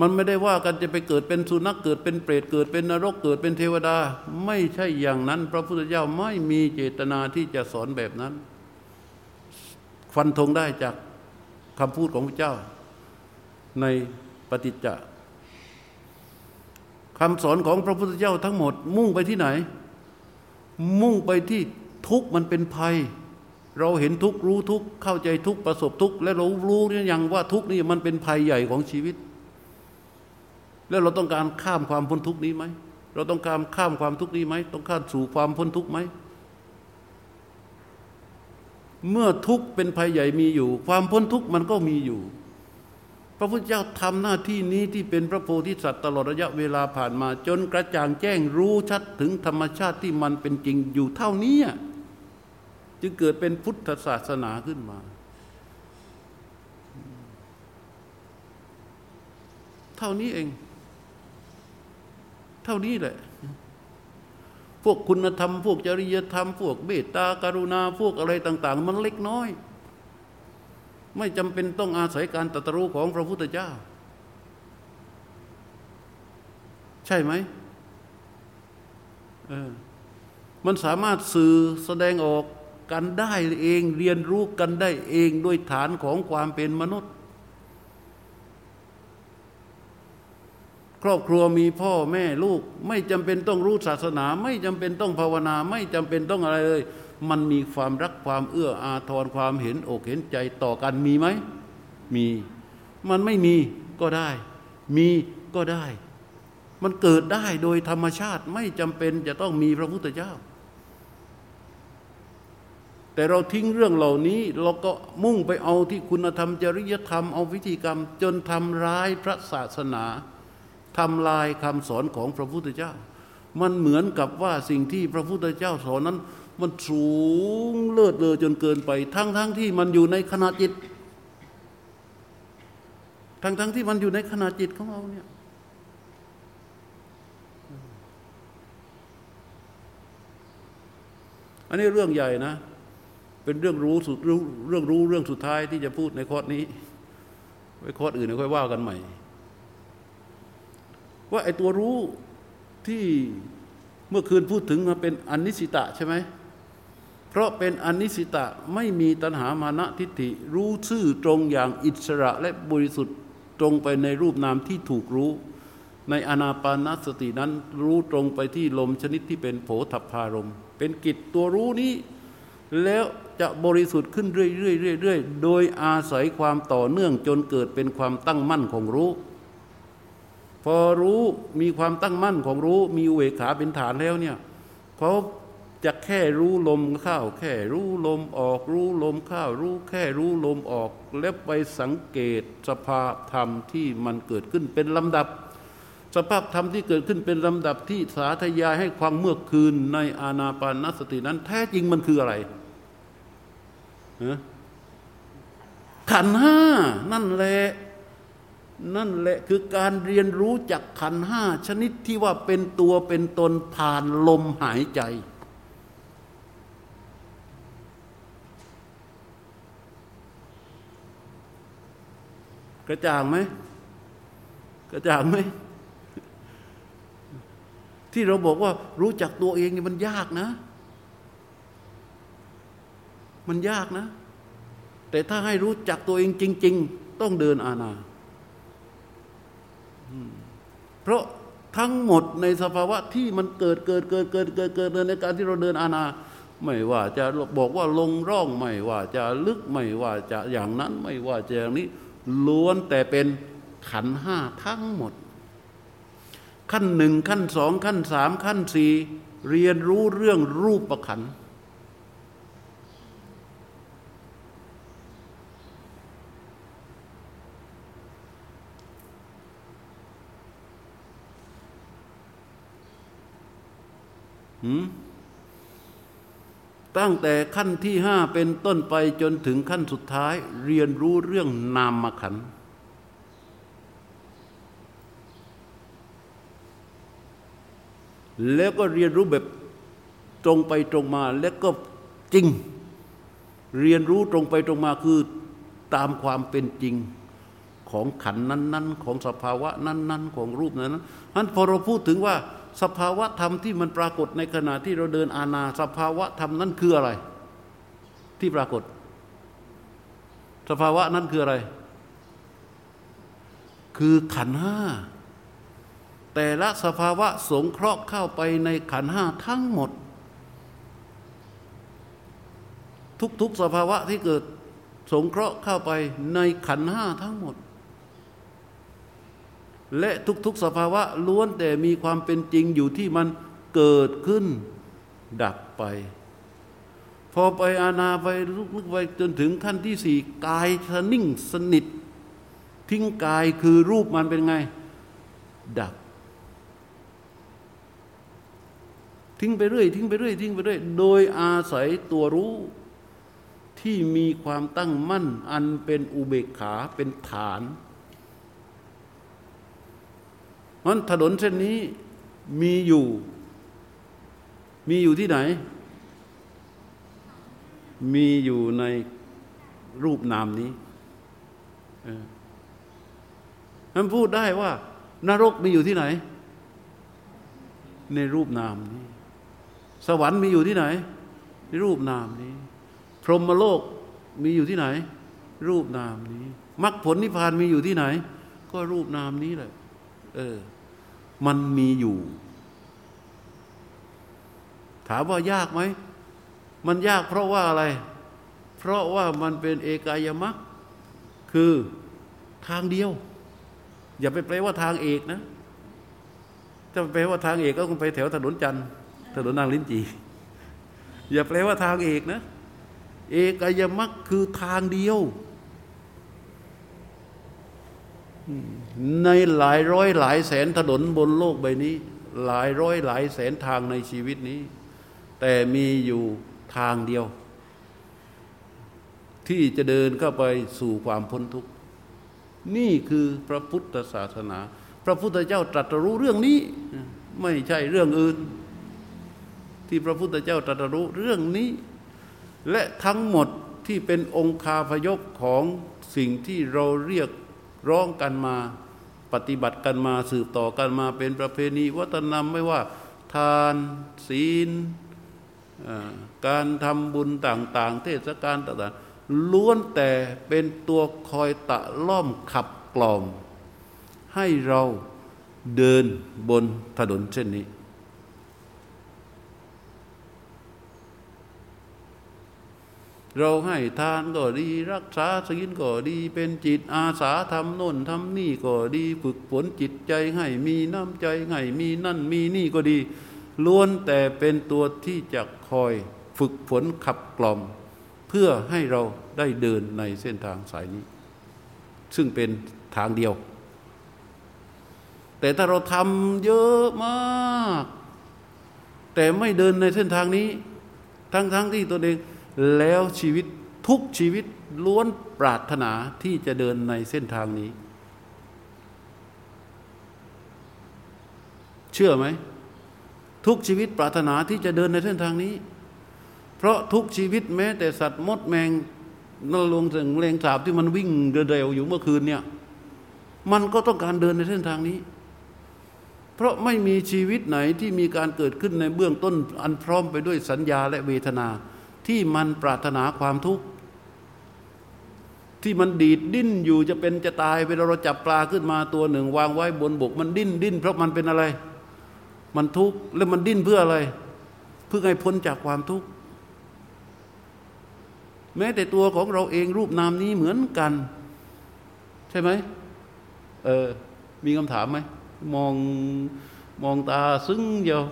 มันไม่ได้ว่ากันจะไปเกิดเป็นสุนัขเกิดเป็นเปรตเกิดเป็นนรกเกิดเป็นเทวดา ไม่ใช่อย่างนั้น พระพุทธเจ้าไม่มีเจตนาที่จะสอนแบบนั้น ฟันธงได้จากคำพูดของพระเจ้าในปฏิจจ คำสอนของพระพุทธเจ้าทั้งหมด มุ่งไปที่ไหน มุ่งไปที่ทุกมันเป็นภัย เราเห็นทุกรู้ทุกเข้าใจทุกประสบทุกและเรารู้นี่ยังว่าทุกนี่มันเป็นภัยใหญ่ของชีวิต แล้วเราต้องการข้ามความพ้นทุกนี้ไหมเราต้องการข้ามความทุกนี้ไหมต้องข้ามสู่ความพ้นทุกไหมเมื่อทุกข์เป็นภัยใหญ่มีอยู่ ความพ้นทุกข์มันก็มีอยู่ พระพุทธเจ้าทำหน้าที่นี้ที่เป็นพระโพธิสัตว์ตลอดระยะเวลาผ่านมา จนกระจ่างแจ้งรู้ชัดถึงธรรมชาติที่มันเป็นจริงอยู่เท่านี้จึงเกิดเป็นพุทธศาสนาขึ้นมา เท่านี้เอง เท่านี้แหละ พวกคุณธรรม พวกจริยธรรม พวกเมตตากรุณาพวกอะไรต่าง ๆ มันเล็กน้อย ไม่จำเป็นต้องอาศัยการตรัสรู้ของพระพุทธเจ้า ใช่ไหมเออมันสามารถสื่อแสดงออกกันได้เองเรียนรู้กันได้เองด้วยฐานของความเป็นมนุษย์ ครอบครัวมีพ่อแม่ลูก ไม่จำเป็นต้องรู้ศาสนา ไม่จำเป็นต้องภาวนา ไม่จำเป็นต้องอะไรเลย มันมีความรักความเอื้ออาทรความเห็นอกเห็นใจต่อกันมีไหมมี มันไม่มีก็ได้ มีก็ได้ มันเกิดได้โดยธรรมชาติไม่จำเป็นจะต้องมีพระพุทธเจ้า แต่เราทิ้งเรื่องเหล่านี้เราก็มุ่งไปเอาที่คุณธรรมจริยธรรมเอาวิธีกรรม จนทำร้ายพระศาสนาทำลายคำสอนของพระพุทธเจ้า มันเหมือนกับว่าสิ่งที่พระพุทธเจ้าสอนนั้น มันสูงเลิศเลอจนเกินไป ทั้งทั้งที่มันอยู่ในขณะจิต ทั้งทั้งที่มันอยู่ในขณะจิตของเราเนี่ยอันนี้เรื่องใหญ่นะ เป็นเรื่องรู้สุดเรื่องรู้เรื่องสุดท้ายที่จะพูดในคอร์สนี้ ไว้คอร์สอื่นค่อยว่ากันใหม่ ว่าไอ้ตัวรู้ที่เมื่อคืนพูดถึงมาเป็นอนิสิตะใช่ไหม เพราะเป็นอนิสิตะไม่มีตัณหามานะทิฏฐิรู้ซื่อตรงอย่างอิสระและบริสุทธิ์ตรงไปในรูปนามที่ถูกรู้ ในอนาปานสตินั้นรู้ตรงไปที่ลมชนิดที่เป็นโผฏฐารม เป็นกิจตัวรู้นี้ แล้วจะบริสุทธิ์ขึ้นเรื่อยๆโดยอาศัยความต่อเนื่องจนเกิดเป็นความตั้งมั่นของรู้ พอรู้มีความตั้งมั่นของรู้ มีเวขาเป็นฐานแล้วเนี่ยเขา จะแค่รู้ลมเข้า แค่รู้ลมออก รู้ลมเข้า รู้แค่รู้ลมออก แล้วไปสังเกตสภาพธรรมที่มันเกิดขึ้นเป็นลำดับ สภาพธรรมที่เกิดขึ้นเป็นลำดับที่สาธยายให้ความเมื่อคืนในอานาปานสตินั้น แท้จริงมันคืออะไรขันห้านั่นแหละนั่นแหละคือการเรียนรู้จากขันห้าชนิดที่ว่าเป็นตัวเป็นตนผ่านลมหายใจ กระจ่างไหมกระจ่างไหมที่เราบอกว่ารู้จักตัวเองนี่มันยากนะ มันยากนะ แต่ถ้าให้รู้จักตัวเองจริง ๆ ต้องเดินอาณาเพราะทั้งหมดในสภาวะที่มันเกิดเกิดเกิดเกิดเกิดเกิดในการที่เราเดินอาณาไม่ว่าจะบอกว่าลงร่องไม่ว่าจะลึกไม่ว่าจะอย่างนั้นไม่ว่าจะอย่างนี้ ล้วนแต่เป็นขันห้าทั้งหมด ขั้นหนึ่งขั้นสองขั้นสามขั้นสี่เรียนรู้เรื่องรูปประขัน ตั้งแต่ขั้นที่ห้าเป็นต้นไปจนถึงขั้นสุดท้าย เรียนรู้เรื่องนามขันแล้วก็เรียนรู้แบบตรงไปตรงมา แล้วก็จริง เรียนรู้ตรงไปตรงมาคือตามความเป็นจริงของขันนั้น ๆ ของสภาวะนั้น ๆ ของรูปนั้นนั้นพอเราพูดถึงว่า สภาวะธรรมที่มันปรากฏในขณะที่เราเดินอาณาสภาวะธรรมนั้นคืออะไร ที่ปรากฏ สภาวะนั้นคืออะไร คือขันห้าแต่ละสภาวะสงเคราะห์เข้าไปในขันห้าทั้งหมด ทุกๆสภาวะที่เกิดสงเคราะห์เข้าไปในขันห้าทั้งหมด และทุกๆสภาวะล้วนแต่มีความเป็นจริงอยู่ที่มันเกิดขึ้นดับไป พอไปอาณาไปลุกๆไปจนถึงขั้นที่สี่กายสนิ่งสนิท ทิ้งกายคือรูปมันเป็นไง ดับ ทิ้งไปเรื่อย ทิ้งไปเรื่อยทิ้งไปเรื่อยโดยอาศัยตัวรู้ที่มีความตั้งมั่นอันเป็นอุเบกขาเป็นฐาน มันถนนเส้นนี้มีอยู่ มีอยู่ที่ไหน มีอยู่ในรูปนามนี้ท่านพูดได้ว่า นรกมีอยู่ที่ไหน ในรูปนามนี้ สวรรค์มีอยู่ที่ไหน ในรูปนามนี้ พรหมโลกมีอยู่ที่ไหน รูปนามนี้มรรคผลนิพพานมีอยู่ที่ไหน ก็รูปนามนี้แหละ เออ มันมีอยู่ ถามว่ายากไหม มันยากเพราะว่าอะไร เพราะว่ามันเป็นเอกายมรคคือทางเดียว อย่าไปแปลว่าทางเอกนะถ้าแปลว่าทางเอกก็คงไปแถวถนนจันทร์ถนนนางลิ้นจี อย่าแปลว่าทางเอกนะ เอกายมรรคคือทางเดียว ในหลายร้อยหลายแสนถนนบนโลกใบนี้ หลายร้อยหลายแสนทางในชีวิตนี้ แต่มีอยู่ทางเดียว ที่จะเดินเข้าไปสู่ความพ้นทุกข์ นี่คือพระพุทธศาสนา พระพุทธเจ้าตรัสรู้เรื่องนี้ ไม่ใช่เรื่องอื่น ที่พระพุทธเจ้าตรัสรู้เรื่องนี้ และทั้งหมดที่เป็นองค์คาพยพของสิ่งที่เราเรียก ร้องกันมาปฏิบัติกันมาสืบต่อกันมาเป็นประเพณีวัฒนธรรมไม่ว่า ทานศีลการทำบุญต่าง ๆ เทศกาลต่างๆล้วนแต่เป็นตัวคอยตะล่อมขับกล่อม ให้เราเดินบนถนนเช่นนี้ เราให้ทานก็ดีรักษาศีลก็ดี เป็นจิตอาสาทำโน่นทำนี่ก็ดี ฝึกฝนจิตใจให้มีน้ำใจให้มีนั่นมีนี่ก็ดี ล้วนแต่เป็นตัวที่จะคอยฝึกฝนขับกล่อม เพื่อให้เราได้เดินในเส้นทางสายนี้ ซึ่งเป็นทางเดียว แต่ถ้าเราทำเยอะมาก แต่ไม่เดินในเส้นทางนี้ ทั้งๆทที่ตัวเอง แล้วชีวิตทุกชีวิตล้วนปรารถนาที่จะเดินในเส้นทางนี้ เชื่อไหม ทุกชีวิตปรารถนาที่จะเดินในเส้นทางนี้ เพราะทุกชีวิตแม้แต่สัตว์มดแมงนรลงถึงเลงสาบที่มันวิ่งเร็วอยู่เมื่อคืนเนี่ย มันก็ต้องการเดินในเส้นทางนี้ เพราะไม่มีชีวิตไหนที่มีการเกิดขึ้นในเบื้องต้นอันพร้อมไปด้วยสัญญาและเวทนา ที่มันปรารถนาความทุกข์ ที่มันดีดดิ้นอยู่จะเป็นจะตายเวลาเราจับปลาขึ้นมาตัวหนึ่ง วางไว้บนบก มันดิ้นดิ้น เพราะมันเป็นอะไร มันทุกข์แล้วมันดิ้นเพื่ออะไร เพื่อให้พ้นจากความทุกข์แม้แต่ตัวของเราเองรูปนามนี้เหมือนกัน ใช่ไหมเออมีคำถามไหมมองมองตาซึ้งเดียว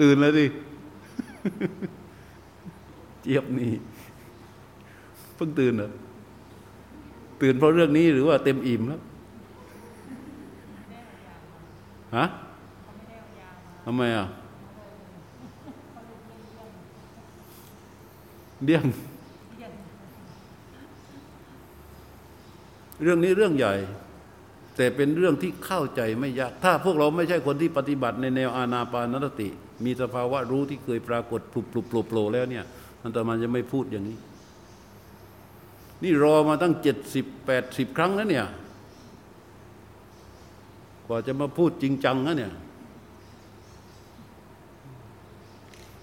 ตื่นแล้วดิ เจี๊ยบนี่เพิ่งตื่นเหรอตื่นเพราะเรื่องนี้หรือว่าเต็มอิ่มแล้วฮะทำไมอะเดี่ยงเรื่องนี้เรื่องใหญ่ แต่เป็นเรื่องที่เข้าใจไม่ยาก ถ้าพวกเราไม่ใช่คนที่ปฏิบัติในแนวอาณาปานสติ มีสภาวะรู้ที่เคยปรากฏปลุกปลุกโผล่แล้วเนี่ยอันตรมันจะไม่พูดอย่างนี้ นี่รอมาตั้งเจ็ดสิบแปดสิบครั้งแล้วเนี่ย กว่าจะมาพูดจริงจังนะเนี่ย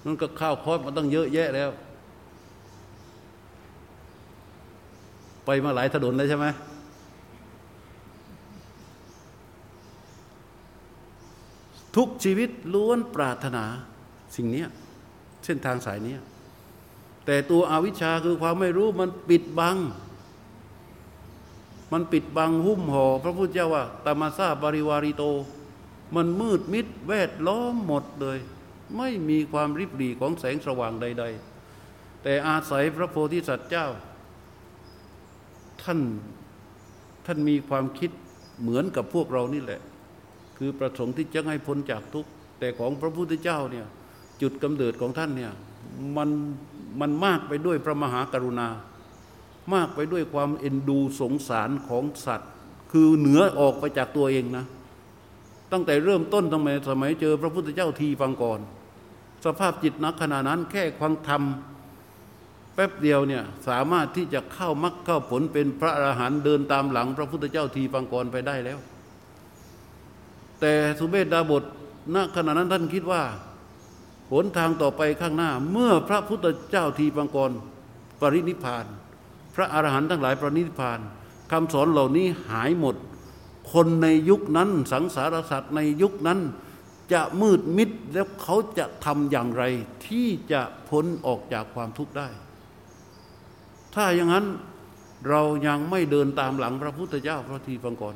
มันก็ข้าวคอสมาตั้งเยอะแยะแล้ว ไปมาหลายถนนเลยใช่ไหม ทุกชีวิตล้วนปรารถนาสิ่งนี้เส้นทางสายนี้แต่ตัวอวิชชาคือความไม่รู้มันปิดบัง มันปิดบังหุ้มห่อพระพุทธเจ้าว่าตามาซาบริวาริโต มันมืดมิดแวดล้อมหมดเลย ไม่มีความริบหรี่ของแสงสว่างใด ๆ แต่อาศัยพระโพธิสัตว์เจ้า ท่านท่านมีความคิดเหมือนกับพวกเรานี่แหละ คือประสงค์ที่จะให้พ้นจากทุกข์แต่ของพระพุทธเจ้าเนี่ยจุดกำเนิดของท่านเนี่ยมันมันมากไปด้วยพระมหากรุณา มากไปด้วยความเอ็นดูสงสารของสัตว์ คือเหนือออกไปจากตัวเองนะ ตั้งแต่เริ่มต้นตั้งแต่สมัยเจอพระพุทธเจ้าทีฟังก่อน สภาพจิตนักขณะนั้นแค่ควังธรรมแป๊บเดียวเนี่ยสามารถที่จะเข้ามรรคเข้าผลเป็นพระอรหันต์เดินตามหลัง พระพุทธเจ้าทีฟังกรไปได้แล้ว แต่สุเบศดาบทณขณะนั้นท่านคิดว่า หนทางต่อไปข้างหน้า เมื่อพระพุทธเจ้าทีปังกรปรินิพาน พระอรหันต์ทั้งหลายปรินิพานคำสอนเหล่านี้หายหมด คนในยุคนั้นสังสารสัตว์ในยุคนั้นจะมืดมิดแล้วเขาจะทำอย่างไร ที่จะพ้นออกจากความทุกข์ได้ ถ้าอย่างนั้นเรายังไม่เดินตามหลังพระพุทธเจ้าพระทีปังกร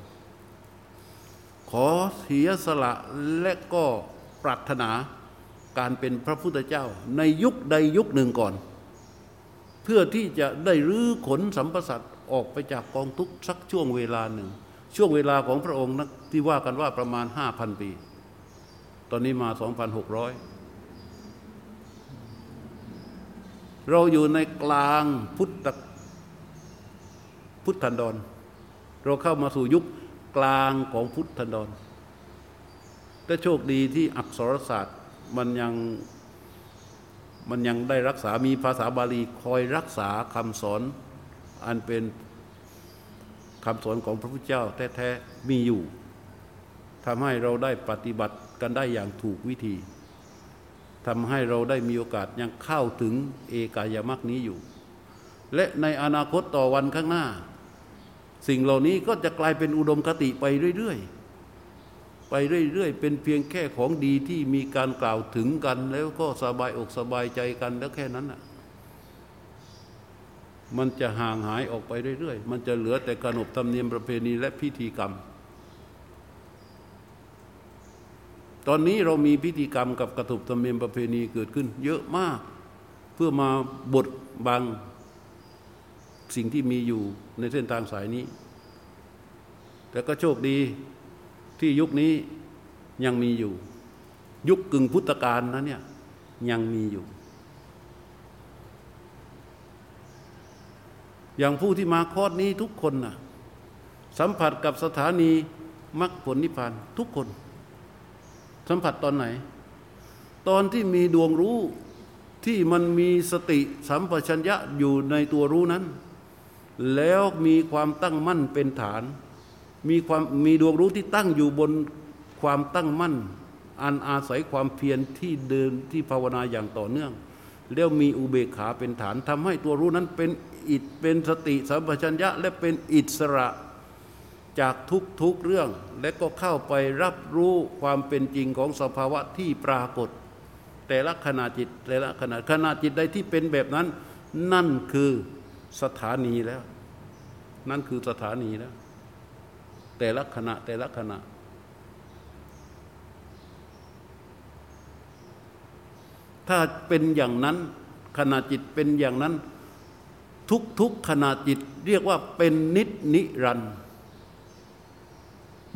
ขอเสียสละและก็ปรารถนาการเป็นพระพุทธเจ้า ในยุคใดยุคหนึ่งก่อน เพื่อที่จะได้รื้อขนสัมปสัตออกไปจากกองทุกสักช่วงเวลาหนึ่ง ช่วงเวลาของพระองค์นะที่ว่ากันว่าประมาณห้าพันปี ตอนนี้มาสองพันหกร้อยเราอยู่ในกลางพุทธพุทธันดร เราเข้ามาสู่ยุค กลางของพุทธันดรแต่โชคดีที่อักษรศาสตร์มันยังมันยังได้รักษามีภาษาบาลีคอยรักษาคำสอน อันเป็นคำสอนของพระพุทธเจ้าแท้ๆมีอยู่ทำให้เราได้ปฏิบัติกันได้อย่างถูกวิธีทำให้เราได้มีโอกาสยังเข้าถึงเอกายมรรคนี้อยู่ และในอนาคตต่อวันข้างหน้า สิ่งเหล่านี้ก็จะกลายเป็นอุดมคติไปเรื่อยๆ ไปเรื่อยๆ เป็นเพียงแค่ของดีที่มีการกล่าวถึงกัน แล้วก็สบายอกสบายใจกันแล้วแค่นั้นน่ะ มันจะห่างหายออกไปเรื่อยๆ มันจะเหลือแต่ขนบธรรมเนียมประเพณีและพิธีกรรม ตอนนี้เรามีพิธีกรรมกับกระถุบธรรมเนียมประเพณีเกิดขึ้น เยอะมาก เพื่อมาบดบังสิ่งที่มีอยู่ ในเส้นทางสายนี้ แต่ก็โชคดีที่ยุคนี้ยังมีอยู่ ยุคกึ่งพุทธกาลนะเนี่ยยังมีอยู่ อย่างผู้ที่มาคอร์สนี้ทุกคนนะสัมผัสกับสถานีมรรคผลนิพพานทุกคน สัมผัสตอนไหน ตอนที่มีดวงรู้ที่มันมีสติสัมปชัญญะอยู่ในตัวรู้นั้น แล้วมีความตั้งมั่นเป็นฐาน มีความมีดวงรู้ที่ตั้งอยู่บนความตั้งมั่น อันอาศัยความเพียรที่เดินที่ภาวนาอย่างต่อเนื่อง แล้วมีอุเบกขาเป็นฐานทำให้ตัวรู้นั้นเป็นอิดเป็นสติสัมปชัญญะและเป็นอิสระจากทุกทุกเรื่อง และก็เข้าไปรับรู้ความเป็นจริงของสภาวะที่ปรากฏ แต่ละขณะจิตแต่ละขณะขณะจิตใดที่เป็นแบบนั้น นั่นคือ สถานีแล้ว นั่นคือสถานีแล้ว แต่ละขณะแต่ละขณะ ถ้าเป็นอย่างนั้นขณะจิตเป็นอย่างนั้น ทุกทุกขณะจิตเรียกว่าเป็นนิจนิรัน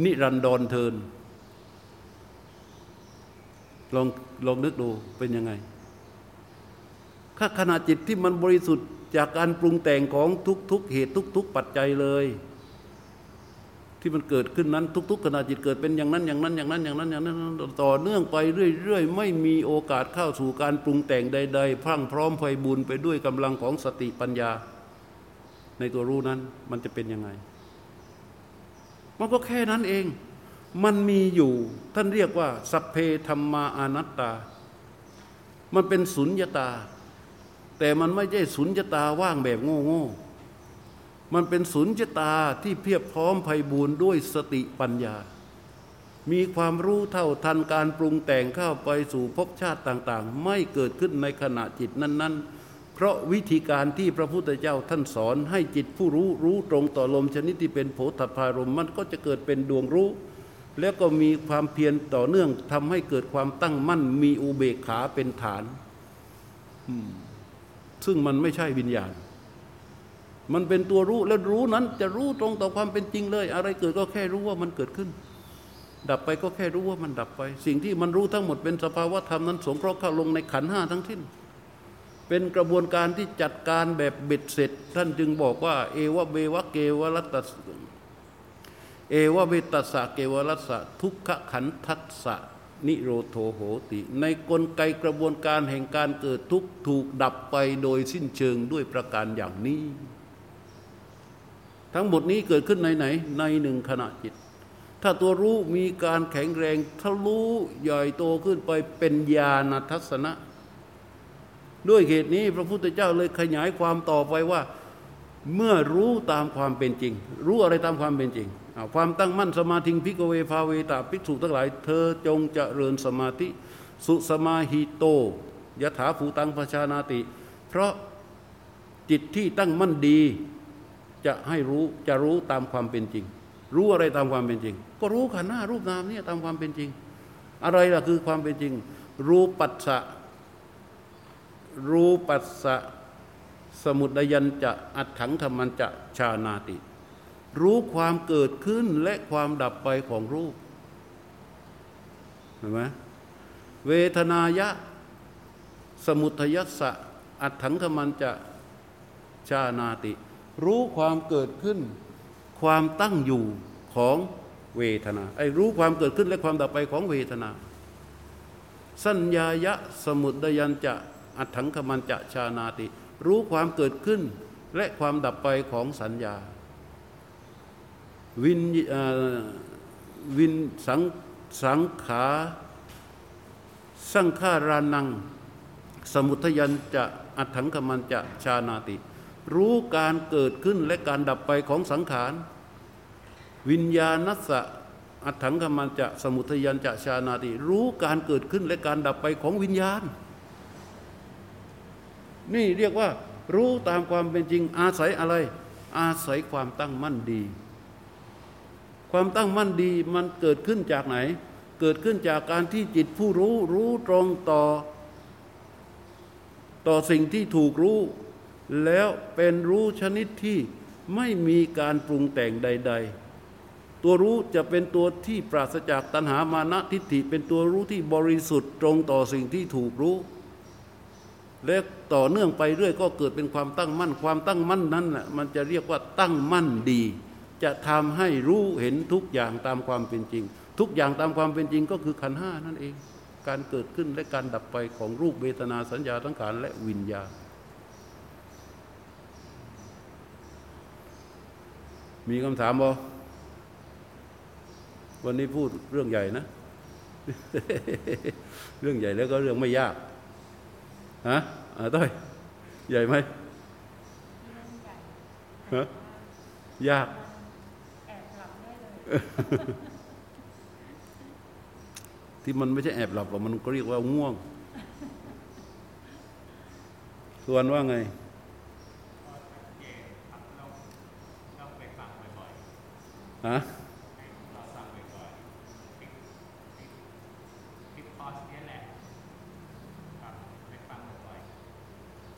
นิรันดรเทินลองลองนึกดูเป็นยังไง ถ้าขณะจิตที่มันบริสุทธิ์ จากการปรุงแต่งของทุกๆเหตุทุก ๆ ปัจจัยเลย ที่มันเกิดขึ้นนั้นทุก ๆ ขณะจิตเกิดเป็นอย่างนั้นอย่างนั้นอย่างนั้นอย่างนั้นอย่างนั้นต่อเนื่องไปเรื่อยๆ ไม่มีโอกาสเข้าสู่การปรุงแต่งใด ๆพรั่งพร้อมไฟบุญไปด้วยกำลังของสติปัญญา ในตัวรู้นั้นมันจะเป็นยังไง มันก็แค่นั้นเอง มันมีอยู่ท่านเรียกว่า สัพเพธรรมาอนัตตา มันเป็นสุญญตา แต่มันไม่ใช่สุญญตาว่างแบบโง่ๆมันเป็นสุญญตาที่เพียบพร้อมไพบูรณ์ด้วยสติปัญญา มีความรู้เท่าทันการปรุงแต่งเข้าไปสู่ภพชาติต่างๆ ไม่เกิดขึ้นในขณะจิตนั้นๆ เพราะวิธีการที่พระพุทธเจ้าท่านสอนให้จิตผู้รู้รู้ตรงต่อลมชนิดที่เป็นโผฏฐารมมันก็จะเกิดเป็นดวงรู้ แล้วก็มีความเพียรต่อเนื่องทำให้เกิดความตั้งมั่นมีอุเบกขาเป็นฐาน ซึ่งมันไม่ใช่วิญญาณ มันเป็นตัวรู้แล้วรู้นั้นจะรู้ตรงต่อความเป็นจริงเลย อะไรเกิดก็แค่รู้ว่ามันเกิดขึ้น ดับไปก็แค่รู้ว่ามันดับไป สิ่งที่มันรู้ทั้งหมดเป็นสภาวะธรรมนั้น สงเคราะห์เข้าลงในขันห้าทั้งสิ้นเป็นกระบวนการที่จัดการแบบเบ็ดเสร็จ ท่านจึงบอกว่า เอวะเบวะเกวะรัตสเอวะเวตัสสะเกวะรัสสะทุกขขันทัสสะ นิโรโทโหติ ในกลไกกระบวนการแห่งการเกิดทุกถูกดับไปโดยสิ้นเชิงด้วยประการอย่างนี้ ทั้งหมดนี้เกิดขึ้นในไหน ในหนึ่งขณะจิต ถ้าตัวรู้มีการแข็งแรงทะลุใหญ่โตขึ้นไปเป็นญาณทัศนะ ด้วยเหตุนี้พระพุทธเจ้าเลยขยายความต่อไปว่า เมื่อรู้ตามความเป็นจริง รู้อะไรตามความเป็นจริง ความตั้งมั่นสมาธิพิกเวภาเวตาภิกษุทั้งหลาย เธอจงเจริญสมาธิ สุสมาหิโตยถาภูตังพชานาติ เพราะจิตที่ตั้งมั่นดี จะให้รู้จะรู้ตามความเป็นจริง รู้อะไรตามความเป็นจริง ก็รู้ขันธ์หน้ารูปนามนี่ตามความเป็นจริง อะไรล่ะคือความเป็นจริง รู้ปัสสะรูปัสสะสมุดยันจะอัดถังธรรมันจะชานาติ รู้ความเกิดขึ้นและความดับไปของรูปเห็นไหมเวทนายะ สมุทยัสสะ อัดถังธรรมันจะชานาติ รู้ความเกิดขึ้น ความตั้งอยู่ของเวทนาไอ้รู้ความเกิดขึ้นและความดับไปของเวทนา สัญญายะสมุดยันจะอัถังคมันจะชานาติ รู้ความเกิดขึ้นและความดับไปของสัญญา วินวินสังสังขาสังขารานัง สมุทยันจะอัถังคมันจะชานาติ รู้การเกิดขึ้นและการดับไปของสังขาร วิญญาณัสสะอัถังคมันจะสมุทยันจะชานาติ รู้การเกิดขึ้นและการดับไปของวิญญาณ นี่เรียกว่ารู้ตามความเป็นจริงอาศัยอะไร อาศัยความตั้งมั่นดี ความตั้งมั่นดีมันเกิดขึ้นจากไหน เกิดขึ้นจากการที่จิตผู้รู้รู้ตรงต่อ ต่อสิ่งที่ถูกรู้ แล้วเป็นรู้ชนิดที่ไม่มีการปรุงแต่งใด ๆ ตัวรู้จะเป็นตัวที่ปราศจากตัณหามานะทิฏฐิ เป็นตัวรู้ที่บริสุทธิ์ตรงต่อสิ่งที่ถูกรู้และต่อเนื่องไปเรื่อยก็เกิดเป็นความตั้งมั่น ความตั้งมั่นนั้นแหละมันจะเรียกว่าตั้งมั่นดี จะทำให้รู้เห็นทุกอย่างตามความเป็นจริง ทุกอย่างตามความเป็นจริงก็คือขันห้านั่นเอง การเกิดขึ้นและการดับไปของรูปเวทนาสัญญาทั้งขารและวิญญาณมีคำถามบ่วันนี้พูดเรื่องใหญ่นะ เรื่องใหญ่แล้วก็เรื่องไม่ยากฮะอ่าต้อยใหญ่ไหมฮะยาก ที่มันไม่ใช่แอบหลับหรอกมันก็เรียกว่าง่วงส่วนว่าไงฮะ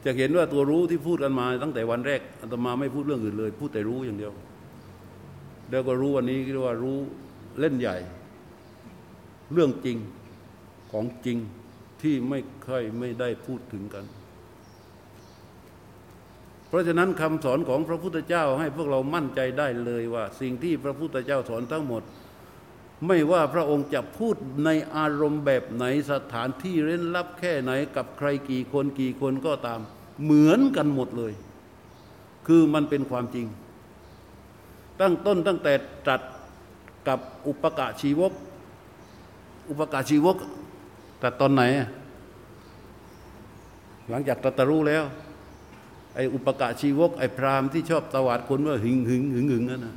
จะเห็นว่าตัวรู้ที่พูดกันมาตั้งแต่วันแรกอาตมาไม่พูดเรื่องอื่นเลย พูดแต่รู้อย่างเดียว แล้วก็รู้วันนี้เรียกว่ารู้เล่นใหญ่ เรื่องจริงของจริงที่ไม่ค่อยไม่ได้พูดถึงกัน เพราะฉะนั้นคำสอนของพระพุทธเจ้าให้พวกเรามั่นใจได้เลยว่า สิ่งที่พระพุทธเจ้าสอนทั้งหมด ไม่ว่าพระองค์จะพูดในอารมณ์แบบไหนสถานที่เร้นลับแค่ไหนกับใครกี่คนกี่คนก็ตาม เหมือนกันหมดเลย คือมันเป็นความจริง ตั้งต้นตั้งแต่ตรัสกับอุปกะชีวก อุปกะชีวกแต่ตอนไหน หลังจากตรัสรู้แล้ว ไอ้อุปกะชีวก ไอ้พรามที่ชอบตวาดคนว่าหึงหึงหึงหึงนั่นนะ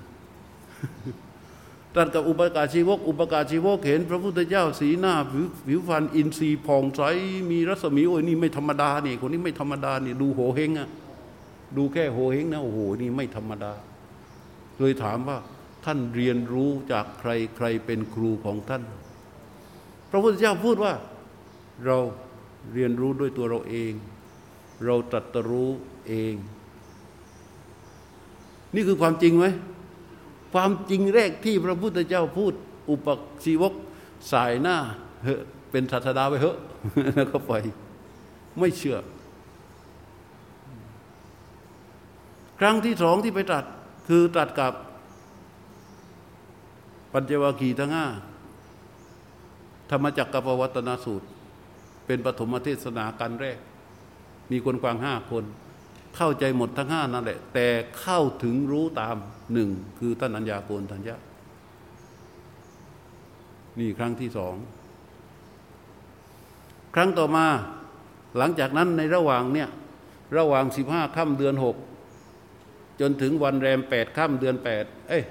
ตรัสกับอุปการชีวก อุปการชีวกเห็น พระพุทธเจ้าสีหน้าผิวผิวฟันอินทรีย์ผ่องใสมีรัศมีโอ้ยนี่ไม่ธรรมดานี่คนนี้ไม่ธรรมดานี่ดูโหเฮงอะดูแค่โหเฮงนะโอ้โหนี่ไม่ธรรมดา เลยถามว่าท่านเรียนรู้จากใครใครเป็นครูของท่าน พระพุทธเจ้าพูดว่าเราเรียนรู้ด้วยตัวเราเอง เราตรัสรู้เอง นี่คือความจริงไหมความจริงแรกที่พระพุทธเจ้าพูด อุปชีวกสายหน้าเฮเป็นศาสดาไปเหอะแล้วก็ไปไม่เชื่อ ครั้งที่สองที่ไปตรัส คือตรัสกับ ปัญจวัคคีย์ทั้งห้าธรรมจักรกับวัตนสูตร เป็นปฐมเทศนาการแรก มีคนกวางห้าคน เข้าใจหมดทั้งห้านั่นแหละ แต่เข้าถึงรู้ตามหนึ่งคือท่านอัญญาโกนทัญญานี่ครั้งที่สอง ครั้งต่อมาหลังจากนั้นในระหว่างเนี่ย ระหว่างสิบห้าค่ำเดือนหก จนถึงวันแรมแปดค่ำเดือนแปดเอ้ย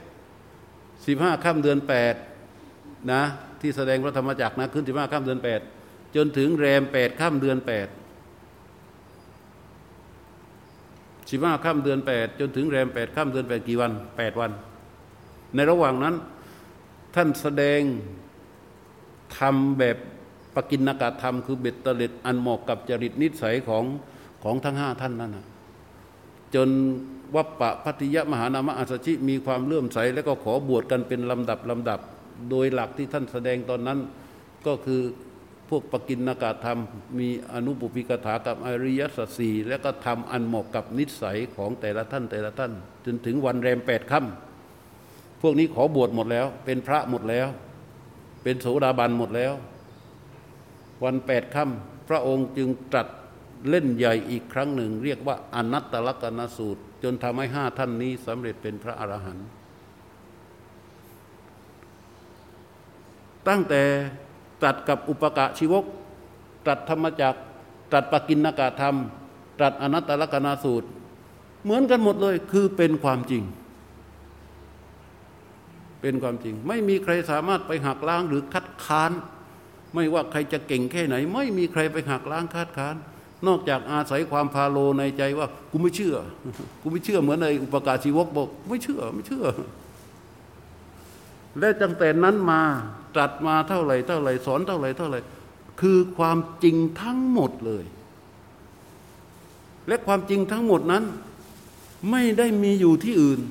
สิบห้าค่ำเดือนแปดนะที่แสดงพระธรรมจักรนะขึ้นสิบห้าค่ำเดือนแปดจนถึงแรมแปดค่ำเดือนแปดสิบห้าค่ำเดือนแปดจนถึงแรมแปดค่ำเดือนแปดกี่วันแปดวัน ในระหว่างนั้น ท่านแสดงทำแบบปกินกาธรรม คือเบ็ดเล็ดอันเหมาะกับจริตนิสัยของของทั้งห้าท่านนั่นนะจน วัปปะพัทยมหานามะอัสชิมีความเลื่อมใส แล้วก็ขอบวชกันเป็นลำดับลำดับ โดยหลักที่ท่านแสดงตอนนั้น ก็คือพวกปกินนากาธรรม มีอนุปุพิกถากับอริยสัจสีและก็ทำอันเหมาะกับนิสัยของแต่ละท่านแต่ละท่าน จนถึงวันแรมแปดค่ำพวกนี้ขอบวชหมดแล้ว เป็นพระหมดแล้ว เป็นโสดาบันหมดแล้ว วันแปดค่ำพระองค์จึงตรัสเล่นใหญ่อีกครั้งหนึ่ง เรียกว่าอนัตตลกนสูตร จนทำให้ห้าท่านนี้สำเร็จเป็นพระอรหันต์ตั้งแต่ตัดกับอุปกะชีวก ตัดธรรมจักตัดปกินนากาธรรม ตัดอนัตตลกนาสูตร เหมือนกันหมดเลยคือเป็นความจริง เป็นความจริง ไม่มีใครสามารถไปหักล้างหรือคัดค้าน ไม่ว่าใครจะเก่งแค่ไหน ไม่มีใครไปหักล้างคัดค้าน นอกจากอาศัยความพาโลในใจว่ากูไม่เชื่อ กูไม่เชื่อเหมือนในอุปการชีวกบอกไม่เชื่อไม่เชื่อ และตั้งแต่นั้นมาตรัสมาเท่าไหร่เท่าไหร่สอนเท่าไหร่เท่าไหร่คือความจริงทั้งหมดเลย และความจริงทั้งหมดนั้น ไม่ได้มีอยู่ที่อื่น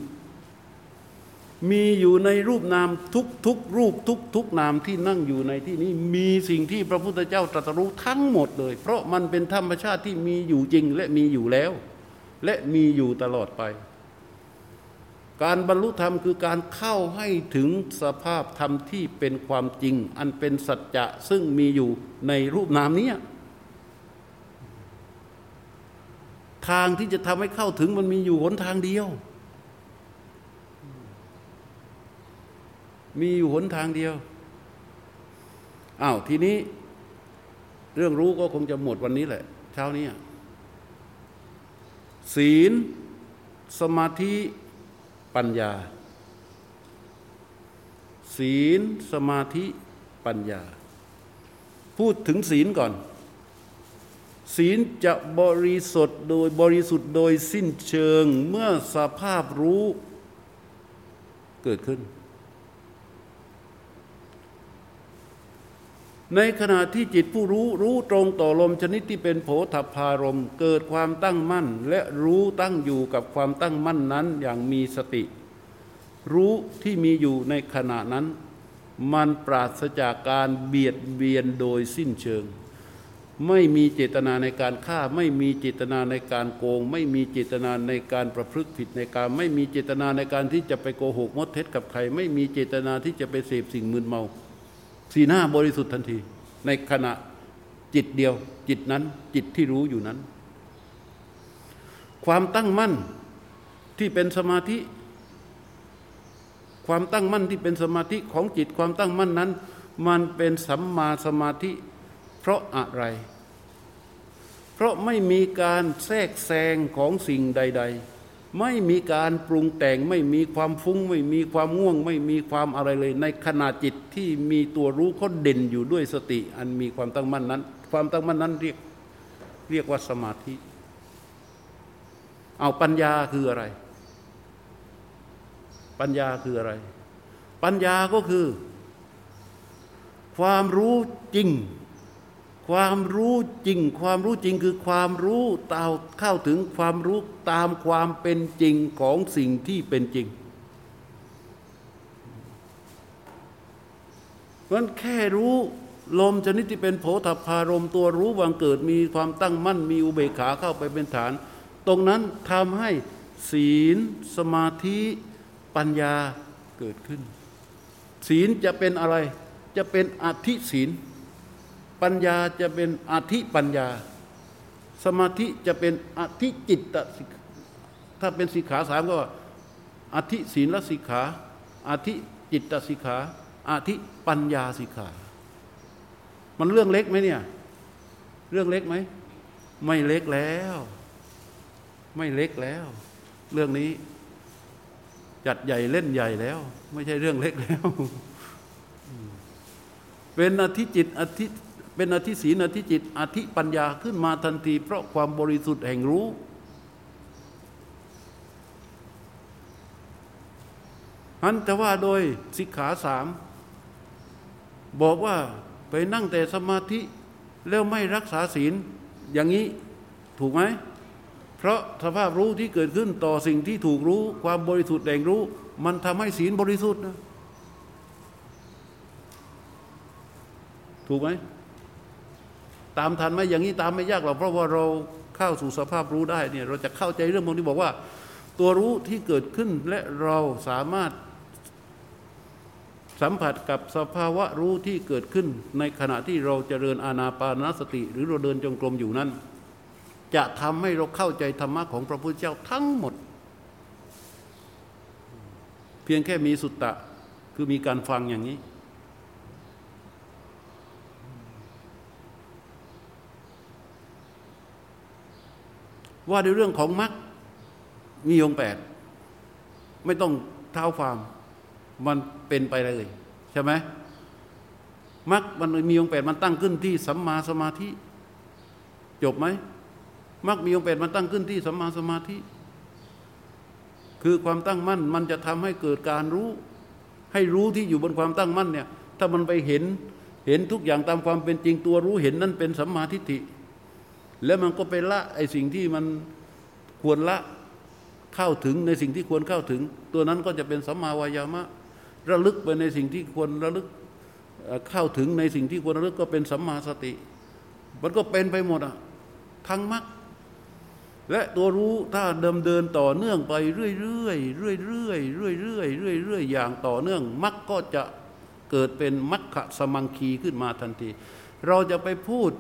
มีอยู่ในรูปนามทุกทุกรูปทุกทุกนามที่นั่งอยู่ในที่นี้ มีสิ่งที่พระพุทธเจ้าตรัสรู้ทั้งหมดเลย เพราะมันเป็นธรรมชาติที่มีอยู่จริงและมีอยู่แล้ว และมีอยู่ตลอดไป การบรรลุธรรมคือการเข้าให้ถึงสภาพธรรมที่เป็นความจริง อันเป็นสัจจะซึ่งมีอยู่ในรูปนามนี้ทางที่จะทำให้เข้าถึงมันมีอยู่หนทางเดียว มีอยู่หนทางเดียวอ้าวทีนี้เรื่องรู้ก็คงจะหมดวันนี้แหละ เช้านี้ศีล สมาธิปัญญา ศีล สมาธิปัญญา พูดถึงศีลก่อน ศีลจะบริสุทธิ์โดยบริสุทธิ์โดยสิ้นเชิงเมื่อสภาพรู้เกิดขึ้น ในขณะที่จิตผู้รู้รู้ตรงต่อลมชนิดที่เป็นโผฏฐารมเกิดความตั้งมั่น และรู้ตั้งอยู่กับความตั้งมั่นนั้นอย่างมีสติ รู้ที่มีอยู่ในขณะนั้น มันปราศจากการเบียดเบียนโดยสิ้นเชิง ไม่มีเจตนาในการฆ่า ไม่มีเจตนาในการโกง ไม่มีเจตนาในการประพฤติผิดในการ ไม่มีเจตนาในการที่จะไปโกหกมดเท็จกับใคร ไม่มีเจตนาที่จะไปเสพสิ่งมึนเมา สีหน้าบริสุทธิ์ทันที ในขณะจิตเดียว จิตนั้น จิตที่รู้อยู่นั้น ความตั้งมั่นที่เป็นสมาธิ ความตั้งมั่นที่เป็นสมาธิของจิตความตั้งมั่นนั้น มันเป็นสัมมาสมาธิ เพราะอะไร เพราะไม่มีการแทรกแซงของสิ่งใด ๆ ไม่มีการปรุงแต่งไม่มีความฟุ้ง ไม่มีความง่วง ไม่มีความอะไรเลย ในขณะจิตที่มีตัวรู้เขาเด่นอยู่ด้วยสติ อันมีความตั้งมั่นนั้น ความตั้งมั่นนั้นเรียกเรียกว่าสมาธิ เอาปัญญาคืออะไร ปัญญาคืออะไร ปัญญาก็คือ ความรู้จริง ความรู้จริง ความรู้จริงคือความรู้ตาเข้าถึงความรู้ตามความเป็นจริงของสิ่งที่เป็นจริงมันแค่รู้ลมชนิดที่เป็นโผฏฐารมตัวรู้วังเกิดมีความตั้งมั่นมีอุเบกขาเข้าไปเป็นฐาน ตรงนั้นทำให้ศีล สมาธิปัญญาเกิดขึ้น ศีลจะเป็นอะไร จะเป็นอธิศีล ปัญญาจะเป็นอธิปัญญา สมาธิจะเป็นอธิจิตตถ้าเป็นสิกขาสามก็อธิศีลสิกขาอธิจิตตสิกขาอธิปัญญาสิกขา มันเรื่องเล็กไหมเนี่ย เรื่องเล็กไหม ไม่เล็กแล้ว ไม่เล็กแล้ว เรื่องนี้ จัดใหญ่เล่นใหญ่แล้ว ไม่ใช่เรื่องเล็กแล้วเป็นอธิจิตอธิ เป็นอธิศีนอธิจิต อธิปัญญาขึ้นมาทันที เพราะความบริสุทธิ์แห่งรู้ อันแต่ว่าโดยสิกขาสามบอกว่าไปนั่งแต่สมาธิแล้วไม่รักษาศีลอย่างนี้ถูกไหม เพราะสภาพรู้ที่เกิดขึ้นต่อสิ่งที่ถูกรู้ ความบริสุทธิ์แห่งรู้ มันทำให้ศีลบริสุทธิ์นะถูกไหม ตามทันไหมอย่างนี้ตามไม่ยากหรอกเพราะว่าเราเข้าสู่สภาพรู้ได้เนี่ยเราจะเข้าใจเรื่องพวกนี้บอกว่า ตัวรู้ที่เกิดขึ้นและเราสามารถสัมผัสกับสภาวะรู้ที่เกิดขึ้น ในขณะที่เราจเจริญอาณาปานสติ หรือเราเดินจงกรมอยู่นั้น จะทำให้เราเข้าใจธรรมะของพระพุทธเจ้าทั้งหมด เพียงแค่มีสุตตะคือมีการฟังอย่างนี้ ว่าในเรื่องของมรรคมีองแปด ไม่ต้องเท้าความมันเป็นไปเลย ใช่ไหมมรรคมันมีองแปดมันตั้งขึ้นที่สัมมาสมาธิ จบไหมมรรคมีองแปดมันตั้งขึ้นที่สัมมาสมาธิ คือความตั้งมั่นมันจะทำให้เกิดการรู้ ให้รู้ที่อยู่บนความตั้งมั่นเนี่ย ถ้ามันไปเห็นเห็นทุกอย่างตามความเป็นจริงตัวรู้เห็นนั่นเป็นสัมมาทิฏฐิ แล้วมันก็ไปละไอ้สิ่งที่มันควรละเข้าถึงในสิ่งที่ควรเข้าถึง ตัวนั้นก็จะเป็นสัมมาวายามะ ระลึกไปในสิ่งที่ควรระลึกเข้าถึงในสิ่งที่ควรระลึกก็เป็นสัมมาสติ มันก็เป็นไปหมดอะทั้งมรรคและตัวรู้ถ้าเดิมเดินต่อเนื่องไปเรื่อยๆเรื่อยๆเรื่อยๆเรื่อยๆเรื่อยๆเรื่อยอย่างต่อเนื่องมรรคก็จะเกิดเป็นมรรคสมังคีขึ้นมาทันที เราจะไปพูด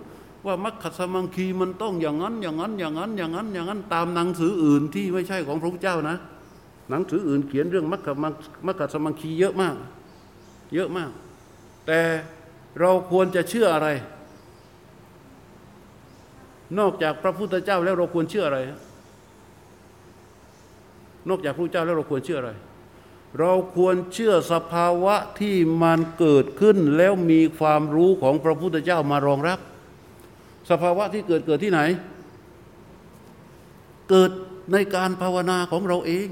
ว่ามัคคสมังคีมันต้องอย่างนั้น อย่างนั้น อย่างนั้น อย่างนั้น อย่างนั้น ตามหนังสืออื่นที่ไม่ใช่ของพระพุทธเจ้านะ หนังสืออื่นเขียนเรื่องมัคคมัคคสมังคีเยอะมาก เยอะมาก แต่เราควรจะเชื่ออะไร นอกจากพระพุทธเจ้าแล้วเราควรเชื่ออะไร นอกจากพระเจ้าแล้วเราควรเชื่ออะไร เราควรเชื่อสภาวะที่มันเกิดขึ้นแล้วมีความรู้ของพระพุทธเจ้ามารองรับ สภาวะที่เกิดเกิดที่ไหน เกิดในการภาวนาของเราเอง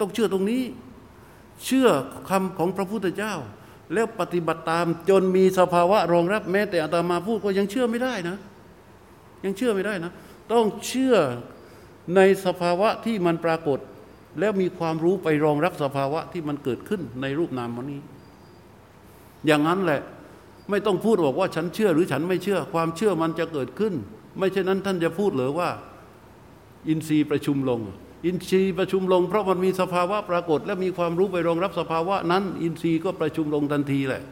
ต้องเชื่อตรงนี้ เชื่อคำของพระพุทธเจ้า แล้วปฏิบัติตามจนมีสภาวะรองรับแม้แต่อาตมาพูดก็ยังเชื่อไม่ได้นะ ยังเชื่อไม่ได้นะ ต้องเชื่อในสภาวะที่มันปรากฏ แล้วมีความรู้ไปรองรับสภาวะที่มันเกิดขึ้นในรูปนามมันนี้ อย่างนั้นแหละ ไม่ต้องพูดบอกว่าฉันเชื่อหรือฉันไม่เชื่อ ความเชื่อมันจะเกิดขึ้น ไม่เช่นนั้นท่านจะพูดหรือว่า อินทรีย์ประชุมลง อินทรีย์ประชุมลง เพราะมันมีสภาวะปรากฏ และมีความรู้ไปรองรับสภาวะนั้น อินทรีย์ก็ประชุมลงทันทีแหละ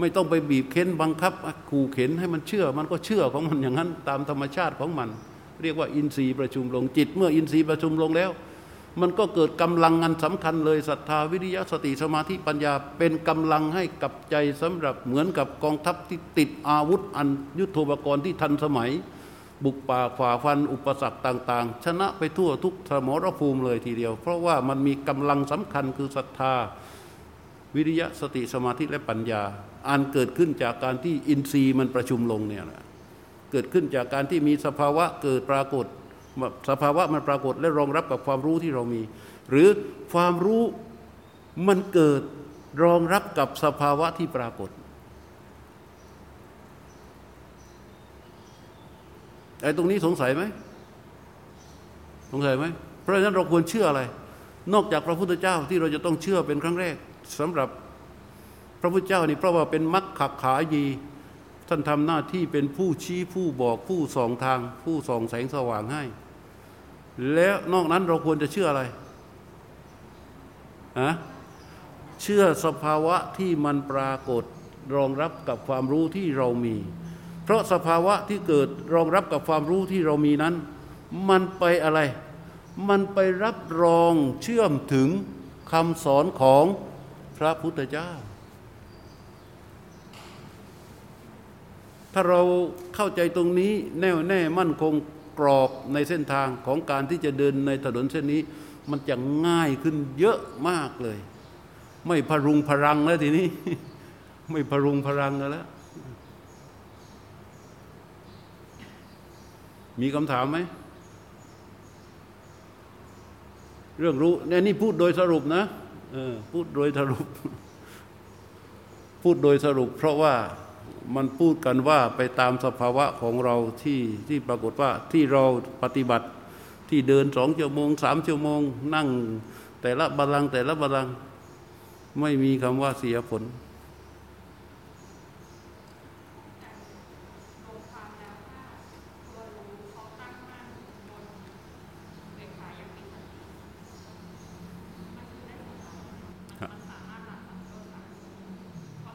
ไม่ต้องไปบีบเค้นบังคับขู่เข็นให้มันเชื่อ มันก็เชื่อของมันอย่างนั้น ตามธรรมชาติของมัน เรียกว่าอินทรีย์ประชุมลงจิต เมื่ออินทรีย์ประชุมลงแล้ว มันก็เกิดกำลังอันสำคัญเลยศรัทธาวิริยะสติสมาธิปัญญา เป็นกำลังให้กับใจสำหรับเหมือนกับกองทัพที่ติดอาวุธอันยุทโธปกรณ์ที่ทันสมัย บุกป่าฝ่าฟันอุปสรรคต่าง ๆ ชนะไปทั่วทุกสมรภูมิเลยทีเดียว เพราะว่ามันมีกำลังสำคัญคือศรัทธาวิริยะสติสมาธิและปัญญา อันเกิดขึ้นจากการที่อินทรีย์มันประชุมลงเนี่ยแหละเกิดขึ้นจากการที่มีสภาวะเกิดปรากฏ สภาวะมันปรากฏและรองรับกับความรู้ที่เรามี หรือความรู้มันเกิดรองรับกับสภาวะที่ปรากฏไอ้ตรงนี้สงสัยไหมสงสัยไหมเพราะฉะนั้นเราควรเชื่ออะไร นอกจากพระพุทธเจ้าที่เราจะต้องเชื่อเป็นครั้งแรกสำหรับพระพุทธเจ้านี่เพราะว่าเป็นมรรคขายีท่านทำหน้าที่เป็นผู้ชี้ผู้บอกผู้ส่องทาง ผู้ส่องแสงสว่างให้ แล้วนอกนั้นเราควรจะเชื่ออะไรฮะเชื่อสภาวะที่มันปรากฏรองรับกับความรู้ที่เรามี เพราะสภาวะที่เกิดรองรับกับความรู้ที่เรามีนั้น มันไปอะไร มันไปรับรองเชื่อมถึงคำสอนของพระพุทธเจ้า ถ้าเราเข้าใจตรงนี้แน่วแน่มั่นคง กรอบในเส้นทางของการที่จะเดินในถนนเส้นนี้ มันจะง่ายขึ้นเยอะมากเลย ไม่พรุงพรังแล้วทีนี้ ไม่พรุงพรังแล้วมีคำถามไหม เรื่องรู้เนี่ยนี่พูดโดยสรุปนะพูดโดยสรุป พูดโดยสรุป เพราะว่า มันพูดกันว่าไปตามสภาวะของเราที่ที่ปรากฏว่าที่เราปฏิบัติที่เดินสองชั่วโมงสามชั่วโมง นั่งแต่ละบาลังแต่ละบาลังไม่มีคำว่าเสียผล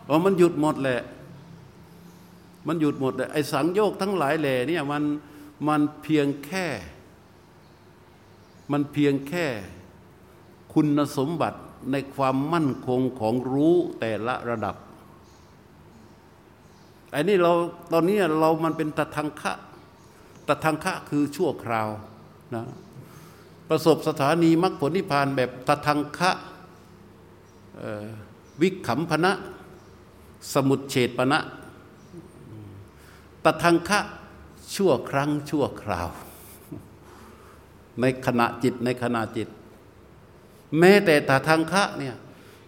อ๋อมันหยุดหมดแหละ มันหยุดหมดเลยไอ้สังโยกทั้งหลายแหล่เนี่ยมันมันเพียงแค่ มันเพียงแค่คุณสมบัติในความมั่นคงของรู้แต่ละระดับไอ้นี่เราตอนนี้เรามันเป็นตะทังคะตะทังคะคือชั่วคราวนะประสบสถานีมรรคผลนิพพานแบบตะทังคะวิขำพนะ สมุดเฉดปณะตะ ทังคะชั่วครั้งชั่วคราว ในขณะจิตในขณะจิต แม้แต่ตทางคะเนี่ย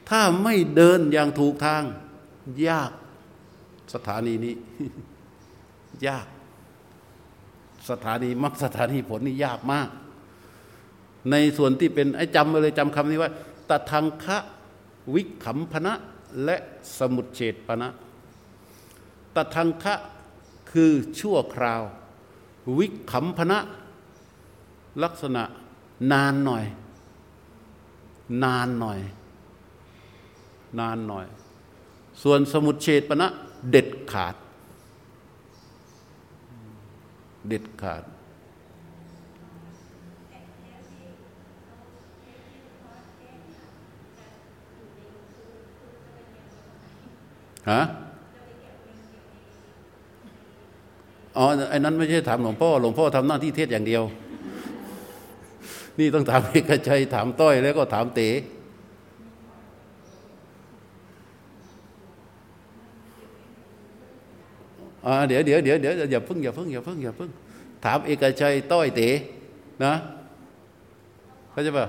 ถ้าไม่เดินอย่างถูกทาง ยากสถานีนี้ ยาก สถานีมรรคสถานีผลนี่ยากมาก ในส่วนที่เป็นไอ้จำไปเลยจำคำนี้ว่าตทางคะวิขำพนะและสมุดเฉดปณะตทางคะ คือชั่วคราว วิขำพนะ ลักษณะนานหน่อย นานหน่อย นานหน่อย ส่วนสมุดเฉดปณะเด็ดขาด เด็ดขาดฮะ อ๋อไอ้นั้นไม่ใช่ถามหลวงพ่อ หลวงพ่อทำหน้าที่เทศอย่างเดียว นี่ต้องถามเอกชัยถามต้อยแล้วก็ถามเต๋เดี๋ยวเดี๋ยวเดี๋ยวเดี๋ยวอย่าพึ่งอย่าพึ่งอย่าพึ่งอย่าพึ่งถามเอกชัยต้อยเต๋นะเข้าใจป่ะ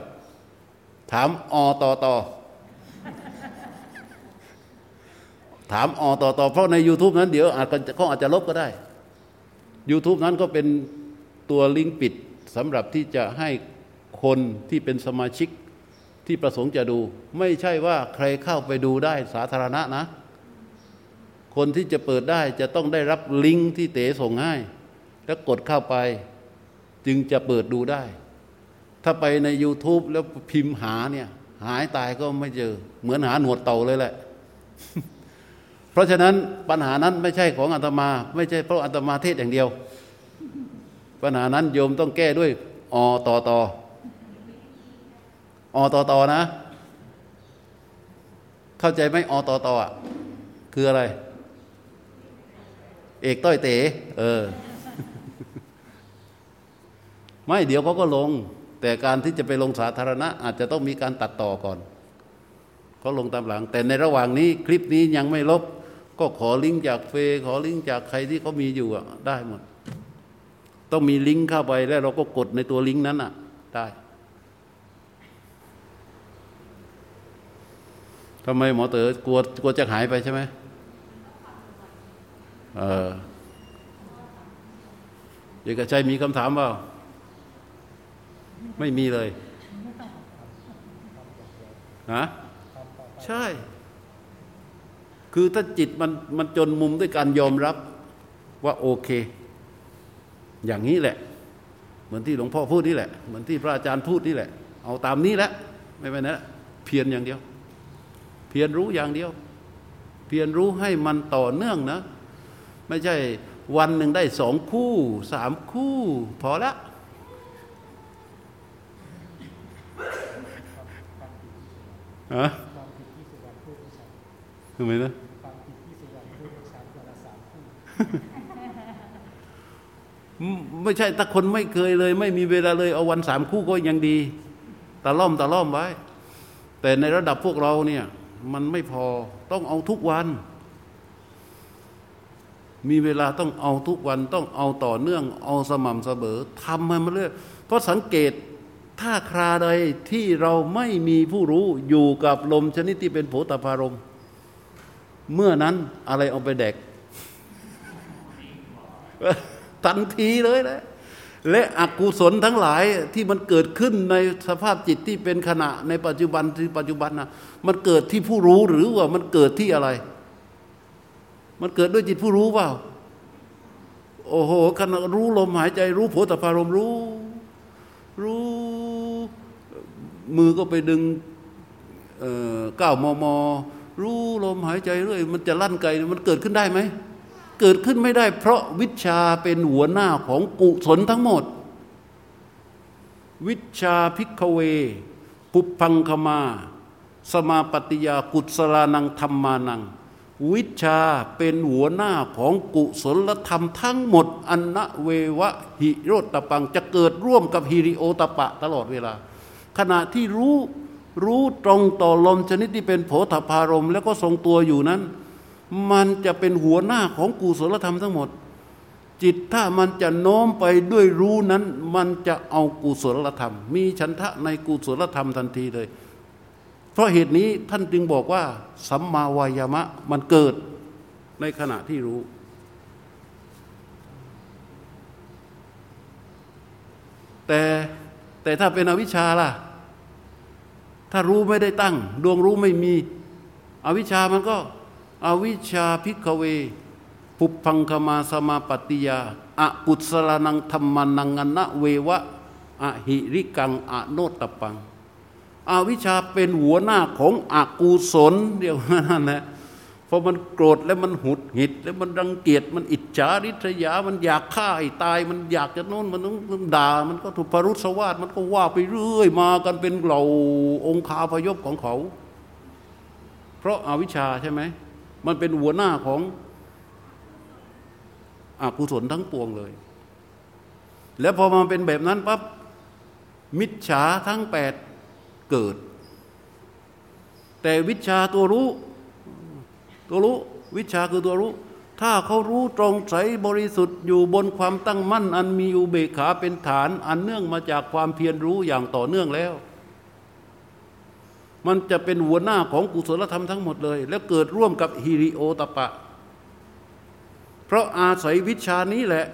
ถามอตอตอถามอตอตอเพราะใน YouTube นั้นเดี๋ยวอาจจะเขาอาจจะลบก็ได้ YouTube นั้นก็เป็นตัวลิงก์ปิดสำหรับที่จะให้คนที่เป็นสมาชิกที่ประสงค์จะดู ไม่ใช่ว่าใครเข้าไปดูได้สาธารณะนะ คนที่จะเปิดได้จะต้องได้รับลิงก์ที่เต๋ส่งให้แล้วกดเข้าไปจึงจะเปิดดูได้ ถ้าไปใน YouTube แล้วพิมพ์หาเนี่ย หายตายก็ไม่เจอ เหมือนหาหนวดเต่าเลยแหละ เพราะฉะนั้นปัญหานั้นไม่ใช่ของอาตมา ไม่ใช่เพราะอาตมาเทศอย่างเดียว ปัญหานั้นโยมต้องแก้ด้วยอตอตออตอตอนะ เข้าใจไหมอตอตอะคืออะไร เอกต้อยเต๋เออ ไม่เดี๋ยวเขาก็ลง แต่การที่จะไปลงสาธารณะ อาจจะต้องมีการตัดต่อก่อนเขาลงตามหลัง แต่ในระหว่างนี้คลิปนี้ยังไม่ลบ ก็ขอลิงก์จากเฟขอลิงก์จากใครที่เขามีอยู่อะได้หมด ต้องมีลิงก์เข้าไปแล้วเราก็กดในตัวลิงก์นั้นอะได้ทำไมหมอเต๋อกลัวกลัวจะหายไปใช่ไหมเออเอกชัยมีคำถามเปล่า ไม่มีเลยฮะใช่ คือถ้าจิตมันมันจนมุมด้วยการยอมรับว่าโอเค อย่างนี้แหละ เหมือนที่หลวงพ่อพูดนี่แหละ เหมือนที่พระอาจารย์พูดนี่แหละ เอาตามนี้แหละ ไม่ไปนะเพียรอย่างเดียว เพียรรู้อย่างเดียว เพียรรู้ให้มันต่อเนื่องนะ ไม่ใช่วันหนึ่งได้สองคู่สามคู่ พอละฮะ ทำไมนะไม่ใช่ถ้าคนไม่เคยเลย ไม่มีเวลาเลย เอาวันสามคู่ก็ยังดีตะล่อมตะล่อมไว้ แต่ในระดับพวกเราเนี่ย มันไม่พอต้องเอาทุกวัน มีเวลาต้องเอาทุกวัน ต้องเอาต่อเนื่อง เอาสม่ำเสมอทำให้มันเรื่อยเพราะสังเกตถ้าคราใดที่เราไม่มีผู้รู้อยู่กับลมชนิดที่เป็นโผตพารม เมื่อนั้นอะไรเอาไปแดกทันทีเลยนะและอกุศลทั้งหลายที่มันเกิดขึ้นในสภาพจิตที่เป็นขณะในปัจจุบันที่ปัจจุบันนะมันเกิดที่ผู้รู้หรือว่ามันเกิดที่อะไร มันเกิดด้วยจิตผู้รู้เปล่า โอ้โหขณะรู้ลมหายใจรู้โผตพารมรู้ รู้ มือก็ไปดึงเก้ามอมอ รู้ลมหายใจเรื่อยมันจะลั่นไกมันเกิดขึ้นได้ไหม เกิดขึ้นไม่ได้ เพราะวิชาเป็นหัวหน้าของกุศลทั้งหมด วิชาพิกเว ปุพังคมา สมาปฏิยากุศลานังธรรมานัง วิชาเป็นหัวหน้าของกุศลธรรมทั้งหมดอันนะเววะหิโรตปังจะเกิดร่วมกับฮิริโอตปะตลอดเวลา ขณะที่รู้ รู้ตรงต่อลมชนิดที่เป็นโผฏฐารมแล้วก็ทรงตัวอยู่นั้น มันจะเป็นหัวหน้าของกุศลธรรมทั้งหมด จิตถ้ามันจะโน้มไปด้วยรู้นั้น มันจะเอากุศลธรรม มีฉันทะในกุศลธรรมทันทีเลย เพราะเหตุนี้ท่านจึงบอกว่า สัมมาวายามะมันเกิดในขณะที่รู้แต่แต่ถ้าเป็นอวิชชาล่ะ ถ้ารู้ไม่ได้ตั้ง ดวงรู้ไม่มีอวิชามันก็อวิชาพิกเว ปุพังคมาสมาปฏิยาอากุศลนังธรรมนังอนะเววะอหิริกังอโนตปังอวิชาเป็นหัวหน้าของอกุศลเดียวนั่นแหละ อมันโกรธแล้วมันหุดหิด แล้วมันรังเกียจมันอิจฉาริษยา มันอยากฆ่าให้ตาย มันอยากจะโน้นมันต้องด่า มันก็ถูกพรุษวาดมันก็ว่าไปเรื่อยมากันเป็นเหล่าองคาพยพของเขา เพราะอาวิชชาใช่ไหมมันเป็นหัวหน้าของอกุศลทั้งปวงเลย แล้วพอมาเป็นแบบนั้นปั๊บมิจฉาทั้งแปดเกิด แต่วิชาตัวรู้ ตัวรู้วิชาคือตัวรู้ ถ้าเขารู้ตรงใสบริสุทธิ์อยู่บนความตั้งมั่น อันมีอุเบกขาเป็นฐาน อันเนื่องมาจากความเพียรรู้อย่างต่อเนื่องแล้ว มันจะเป็นหัวหน้าของกุศลธรรมทั้งหมดเลย แล้วเกิดร่วมกับฮิริโอตปะ เพราะอาศัยวิชานี้แหละ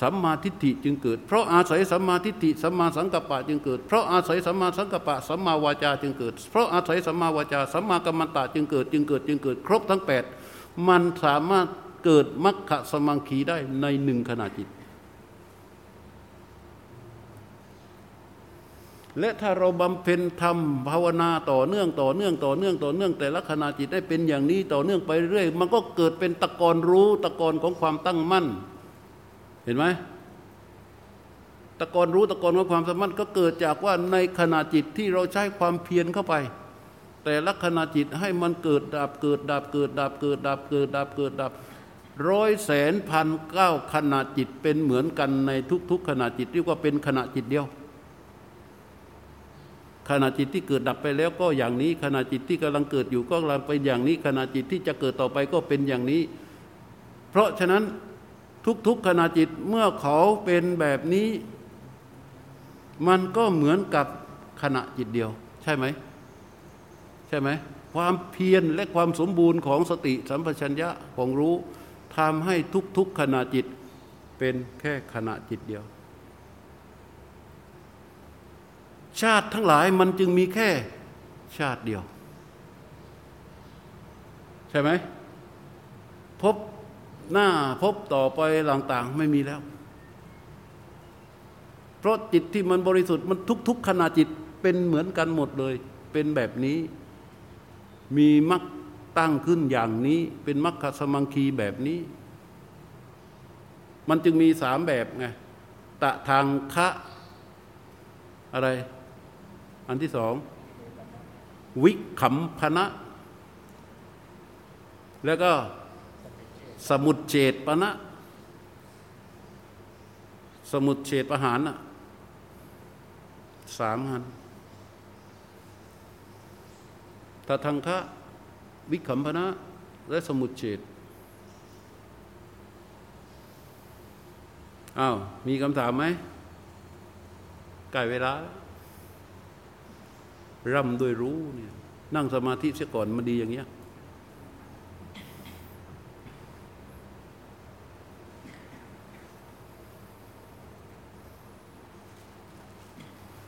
สัมมาทิฏฐิจึงเกิด เพราะอาศัยสัมมาทิฏฐิสัมมาสังกัปปะจึงเกิด เพราะอาศัยสัมมาสังกัปปะสัมมาวาจาจึงเกิด เพราะอาศัยสัมมาวาจาสัมมากัมมันตะจึงเกิด จึงเกิดจึงเกิด ครบทั้งแปดมันสามารถเกิดมรรคสมังคีได้ในหนึ่งขณะจิต และถ้าเราบำเพ็ญธรรมภาวนาต่อเนื่องต่อเนื่องต่อเนื่องต่อเนื่องแต่ละขณะจิตได้เป็นอย่างนี้ต่อเนื่องไปเรื่อยมันก็เกิดเป็นตะกอนรู้ตะกอนของความตั้งมั่น เห็นไหมตะกอนรู้ตะกอนของความสามารถก็เกิดจากว่าในขณะจิตที่เราใช้ความเพียรเข้าไป แต่ละขณะจิตให้มันเกิดดับเกิดดับเกิดดับเกิดดับเกิดดับเกิดดับร้อยแสนพันเก้าขณะจิตเป็นเหมือนกันในทุก ๆ ขณะจิตเรียกว่าเป็นขณะจิตเดียว ขณะจิตที่เกิดดับไปแล้วก็อย่างนี้ขณะจิตที่กำลังเกิดอยู่ก็กำลังเป็นอย่างนี้ขณะจิตที่จะเกิดต่อไปก็เป็นอย่างนี้ เพราะฉะนั้น ทุกๆขณะจิตเมื่อเขาเป็นแบบนี้ มันก็เหมือนกับขณะจิตเดียว ใช่ไหม ใช่ไหม ความเพียรและความสมบูรณ์ของสติสัมปชัญญะของรู้ทำให้ทุกๆขณะจิตเป็นแค่ขณะจิตเดียว ชาติทั้งหลายมันจึงมีแค่ชาติเดียว ใช่ไหมพบ หน้าพบต่อไปต่างๆไม่มีแล้ว เพราะจิตที่มันบริสุทธิ์มันทุก ๆขณะจิตเป็นเหมือนกันหมดเลย เป็นแบบนี้ มีมรรคตั้งขึ้นอย่างนี้ เป็นมรรคสมังคีแบบนี้ มันจึงมีสามแบบไงตะทางคะอะไร อันที่สอง วิขำพนะ แล้วก็ สมุดเฉดปณะสมุดเฉดประหารน่ะสามอันตาทังคะวิคัมพนะ และสมุดเฉดอ้าว มีคำถามไหมใกล้เวลา ร่ำด้วยรู้เนี่ย นั่งสมาธิเสียก่อนมันดีอย่างเงี้ย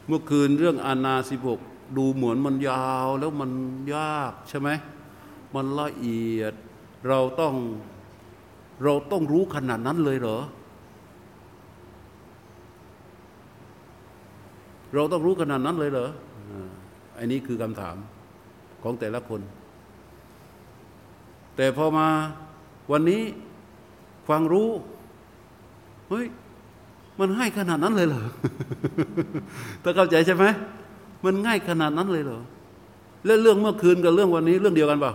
เมื่อคืนเรื่องอานาสิบกดูเหมือนมันยาวแล้วมันยากใช่ไหมมันละเอียดเราต้องเราต้องรู้ขนาดนั้นเลยเหรอ เราต้องรู้ขนาดนั้นเลยเหรออันนี้คือคำถามของแต่ละคน แต่พอมาวันนี้ฟังรู้ เฮ้ย มันง่ายขนาดนั้นเลยเหรอถ้าเข้าใจใช่ไหมมันง่ายขนาดนั้นเลยเหรอแล้วเรื่องเมื่อคืนกับเรื่องวันนี้เรื่องเดียวกันเปล่า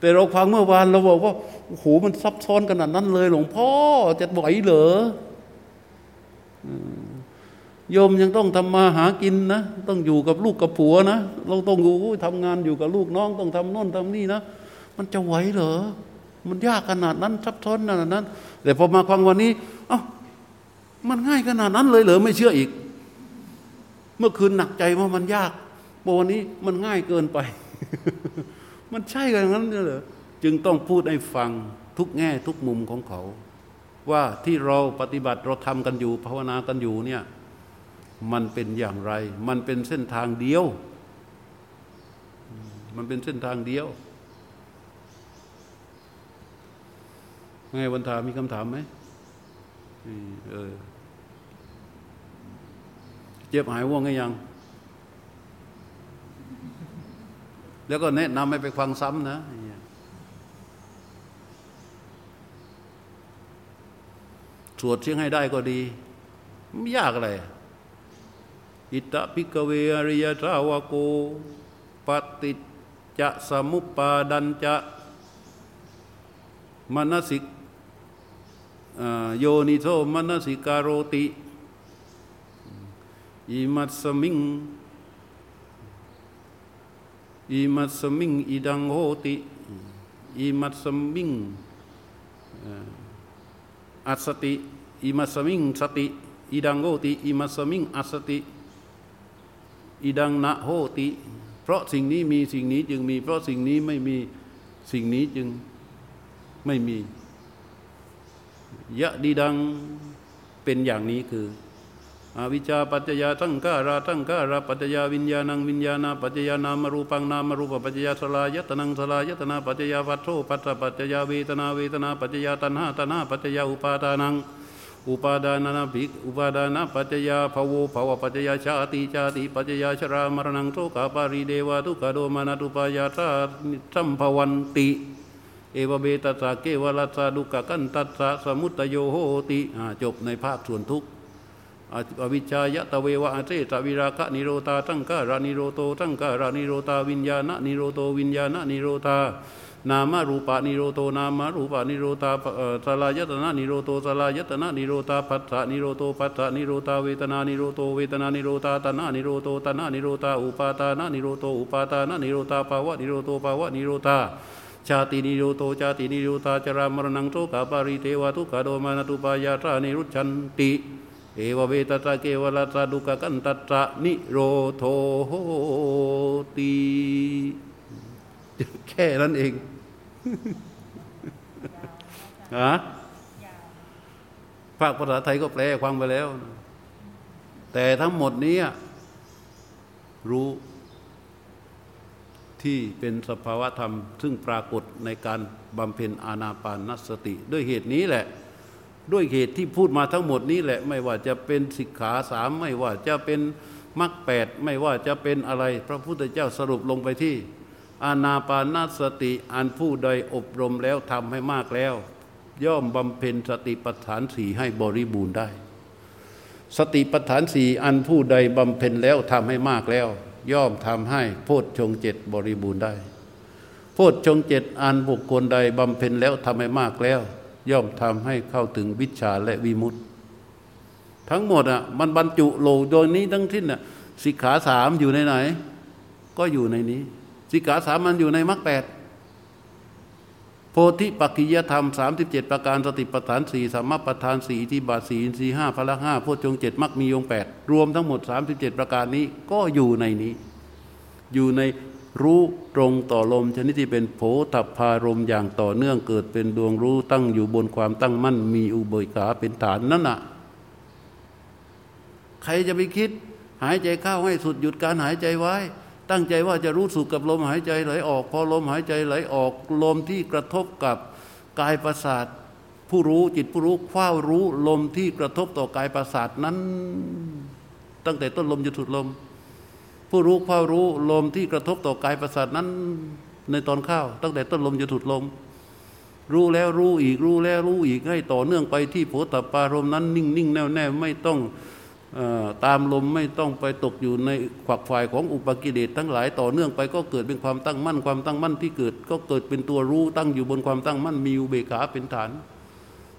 แต่เราฟังเมื่อวานเราบอกว่าโอ้โหมันซับซ้อนขนาดนั้นเลย หลวงพ่อจะไหวเหรอโยมยังต้องทำมาหากินนะต้องอยู่กับลูกกับผัวนะเราต้องอยู่ทำงานอยู่กับลูกน้อง ต้องทำโน่นทำนี่นะมันจะไหวเหรอ มันยากขนาดนั้นซับซ้อนขนาดนั้น แต่พอมาฟังวันนี้เอ้ามันง่ายขนาดนั้นเลยเหรอไม่เชื่ออีก เมื่อคืนหนักใจว่ามันยากวันนี้มันง่ายเกินไป มันใช่กันนั้นเหรอจึงต้องพูดให้ฟังทุกแง่ทุกมุมของเขา ว่าที่เราปฏิบัติเราทำกันอยู่ภาวนากันอยู่เนี่ยมันเป็นอย่างไร มันเป็นเส้นทางเดียว มันเป็นเส้นทางเดียว ไงวันทามีคำถามไหมเออ เจ็บหายว่วงไงยัง แล้วก็แนะนำให้ไปฟังซ้ำนะสวดเชียงให้ได้ก็ดี ไม่ยากอะไร อิตาปิกเวอริยทาวโกปฏิจะสมุปปาดันจะมนสิก โยนิโสมนสิการโรติอิมัสมิงอิมัสมิงอิดังโหติอิมัสมิงอัสติอิมัสมิงสติอิดังโหติอิมัสมิงอัสติอิดังนะโหติ เพราะสิ่งนี้มีสิ่งนี้จึงมี เพราะสิ่งนี้ไม่มีสิ่งนี้จึงไม่มี ยะดีดังเป็นอย่างนี้คืออวิชาปัจจยาตั้งการาตั้งการาปัจจยาวิญญาณังวิญญาณาปัจจยานามรูปังนามรูปปัจจยาสลายตนังสลายตนาปัจจยาวัตโธปัจจปัจจยาเวทนาเวทนาปัจจยาตัณหาตัณหาปัจจยาอุปาทานังอุปาดานาภิกอุปาดานาปัจจยาภวภวปัจจยาชาติชาติปัจจยาชรามรณังโสกาปาริเดวะทุกขโดมานาตุปายาตาสัมภวันติ เอวเบตัสสะเกวรัสสะดุกะกันตัสสะสมุตโยโหติจบในภาคส่วนทุกอวิชายะตะเววะอาเจตวิราคะนิโรตาตั้งการานิโรโตตั้งการานิโรตาวิญญาณนิโรโตวิญญาณนิโรตานามารูปานิโรโตนามารูปานิโรตาสลายตนะนิโรโตสลายตนะนิโรตาปัสสะนิโรโตปัสสะนิโรตาเวทนานิโรโตเวทนานิโรตาตนะนิโรโตตนะนิโรตาอุปาทานะนิโรโตอุปาทานะนิโรตาภาวะนิโรโตภาวะนิโรตา ชาตินิโรโธ ชาตินิโรธา ชรามรณังโสกะปริเทวะทุกขะโทมะนัสสุปายาสานิรุชฌันติเอวะเมตัสสะเกวะลัสสะ ทุกขักขันธัสสะนิโรโธ โหติแค่นั้นเองฮะภาคภาษาไทยก็แปลความไปแล้ว แต่ทั้งหมดนี้รู้ ที่เป็นสภาวะธรรม ซึ่งปรากฏในการบำเพ็ญอาณาปานสติ ด้วยเหตุนี้แหละ ด้วยเหตุที่พูดมาทั้งหมดนี้แหละ ไม่ว่าจะเป็นสิกขาสามไม่ว่าจะเป็นมรรคแปดไม่ว่าจะเป็นอะไร พระพุทธเจ้าสรุปลงไปที่ อาณาปานสติอันผู้ใดอบรมแล้วทำให้มากแล้ว ย่อมบำเพ็ญสติปัฏฐานสี่ให้บริบูรณ์ได้ สติปัฏฐานสี่อันผู้ใดบำเพ็ญแล้วทำให้มากแล้ว ย่อมทำให้โพชฌงเจ็ดบริบูรณ์ได้ โพชฌงเจ็ดอันบุคคลใดบำเพ็ญแล้วทำให้มากแล้ว ย่อมทำให้เข้าถึงวิชาและวิมุตติทั้งหมดอะมันบรรจุโลโดยนี้ทั้งทิ้นอะสิกขาสามอยู่ในไหน ก็อยู่ในนี้ สิกขาสามมันอยู่ในมรรคแปด โพธิปักกิยธรรมสามสิบเจ็ดประการสติปัฏฐานสี่สามปัฏฐานสี่ที่บาทสีสี่ห้าพละห้าโพชงเจ็ดมักมีองแปดรวมทั้งหมดสามสิบเจ็ดประการนี้ก็อยู่ในนี้ อยู่ในรู้ตรงต่อลมชนิดที่เป็นโผตัพารมอย่างต่อเนื่องเกิดเป็นดวงรู้ตั้งอยู่บนความตั้งมั่นมีอุเบกขาเป็นฐานนั่นน่ะ ใครจะไปคิด หายใจเข้าให้สุดหยุดการหายใจไว้ ตั้งใจว่าจะรู้สึกกับลมหายใจไหลออก พอลมหายใจไหลออกลมที่กระทบกับกายประสาทผู้รู้จิตผู้รู้คว้ารู้ลมที่กระทบต่อกายประสาทนั้น ตั้งแต่ต้นลมจนสุดลม ผู้รู้คว้ารู้ลมที่กระทบต่อกายประสาทนั้น ในตอนข้าว ตั้งแต่ต้นลมจนสุดลม รู้แล้วรู้อีกรู้แล้วรู้อีกให้ต่อเนื่องไปที่โผตปารมนั้น นิ่งนิ่งแน่วแน่ไม่ต้อง ตามลมไม่ต้องไปตกอยู่ในขวักฝ่ายของอุปกิเลสทั้งหลายต่อเนื่องไปก็เกิดเป็นความตั้งมั่นความตั้งมั่นที่เกิด ก็เกิดเป็นตัวรู้ตั้งอยู่บนความตั้งมั่นมีอุเบกขาเป็นฐาน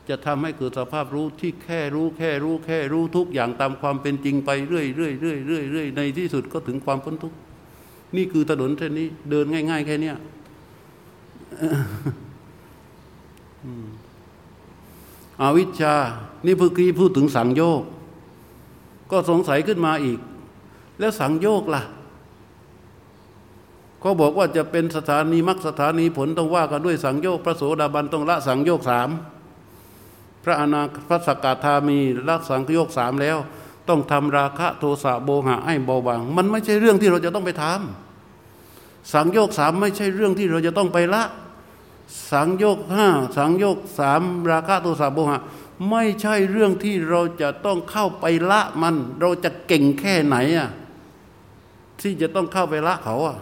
จะทำให้เกิดสภาพรู้ที่แค่รู้แค่รู้แค่รู้ทุกอย่างตามความเป็นจริงไปเรื่อยเรื่อยเรื่อยเรื่อยเรื่อยในที่สุดก็ถึงความพ้นทุกข์นี่คือถนนเส้นนี้เดินง่าย ๆ แค่นี้อวิชชา นี่เพื่อกี้พูดถึงสังโยก ก็สงสัยขึ้นมาอีก แล้วสังโยกล่ะเขาบอกว่าจะเป็นสถานีมรรคสถานีผลต้องว่ากันด้วยสังโยกพระโสดาบันต้องละสังโยกสามพระอนาพระสกทามีละสังโยกสามแล้ว ต้องทำราคะโทสะโบหะให้เบาบาง มันไม่ใช่เรื่องที่เราจะต้องไปทำสังโยกสามไม่ใช่เรื่องที่เราจะต้องไปละ สังโยกห้าสังโยกสามราคะโทสะโบหะ ไม่ใช่เรื่องที่เราจะต้องเข้าไปละมัน เราจะเก่งแค่ไหนอะที่จะต้องเข้าไปละเขาอะ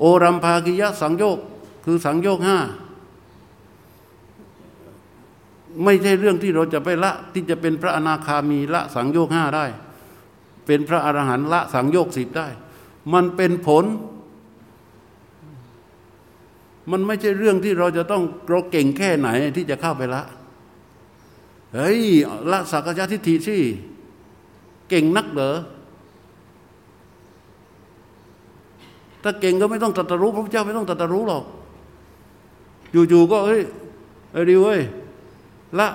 โอรัมภากิยะสังโยกคือสังโยกห้าไม่ใช่เรื่องที่เราจะไปละที่จะเป็นพระอนาคามีละสังโยกห้าได้ เป็นพระอรหันต์ละสังโยกสิบได้ มันเป็นผล มันไม่ใช่เรื่องที่เราจะต้องเราเก่งแค่ไหนที่จะเข้าไปละ เฮ้ยละสักยะทิฏฐิสิเก่งนักเหรอ ถ้าเก่งก็ไม่ต้องตรัสรู้พระพุทธเจ้าไม่ต้องตรัสรู้หรอก อยู่ๆก็เฮ้ยเอ้ดิเว้ยละ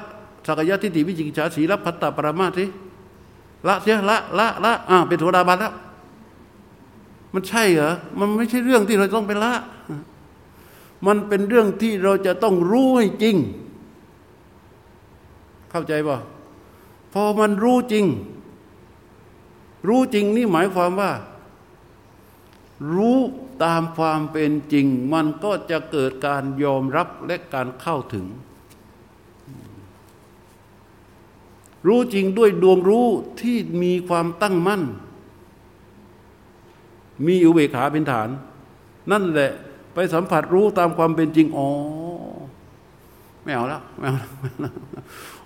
สักยะทิฏฐิวิจิกิจฉาสีละพัตตาปรมาสิละเสียละละละอ่าเป็นโทดาบันแล้ว มันใช่เหรอ มันไม่ใช่เรื่องที่เราต้องไปละ มันเป็นเรื่องที่เราจะต้องรู้ให้จริง เข้าใจป่ะพอมันรู้จริง รู้จริงนี่หมายความว่า รู้ตามความเป็นจริง มันก็จะเกิดการยอมรับและการเข้าถึง รู้จริงด้วยดวงรู้ที่มีความตั้งมั่น มีอุเบกขาเป็นฐาน นั่นแหละ ไปสัมผัสรู้ตามความเป็นจริง อ๋อ ไม่เอาแล้วไม่เอาแล้ว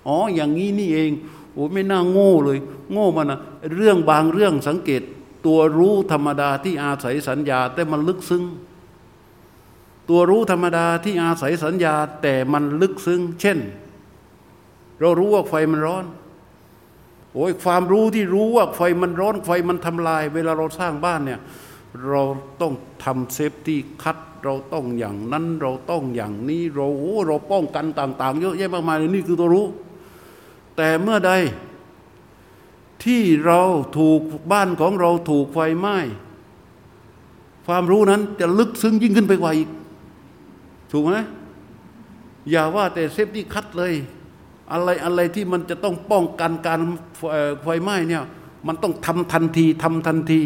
อ๋อ อย่างนี้นี่เอง โอ้ไม่น่าโง่เลย โง่มันนะเรื่องบางเรื่องสังเกตตัวรู้ธรรมดาที่อาศัยสัญญา แต่มันลึกซึ้ง ตัวรู้ธรรมดาที่อาศัยสัญญา แต่มันลึกซึ้ง เช่น เรารู้ว่าไฟมันร้อน โอ้ยความรู้ที่รู้ว่าไฟมันร้อนไฟมันทำลาย เวลาเราสร้างบ้านเนี่ย เราต้องทำเซฟตี้คัดเราต้องอย่างนั้นเราต้องอย่างนี้เราโอ้เราป้องกันต่าง ๆ เยอะแยะมากมายนี่คือตัวรู้ แต่เมื่อใดที่เราถูกบ้านของเราถูกไฟไหม้ความรู้นั้นจะลึกซึ้งยิ่งขึ้นไปกว่าอีก ถูกไหมอย่าว่าแต่ safety cut เลย อะไรอะไรที่มันจะต้องป้องกันการไฟไหม้เนี่ย มันต้องทำทันทีทำทันที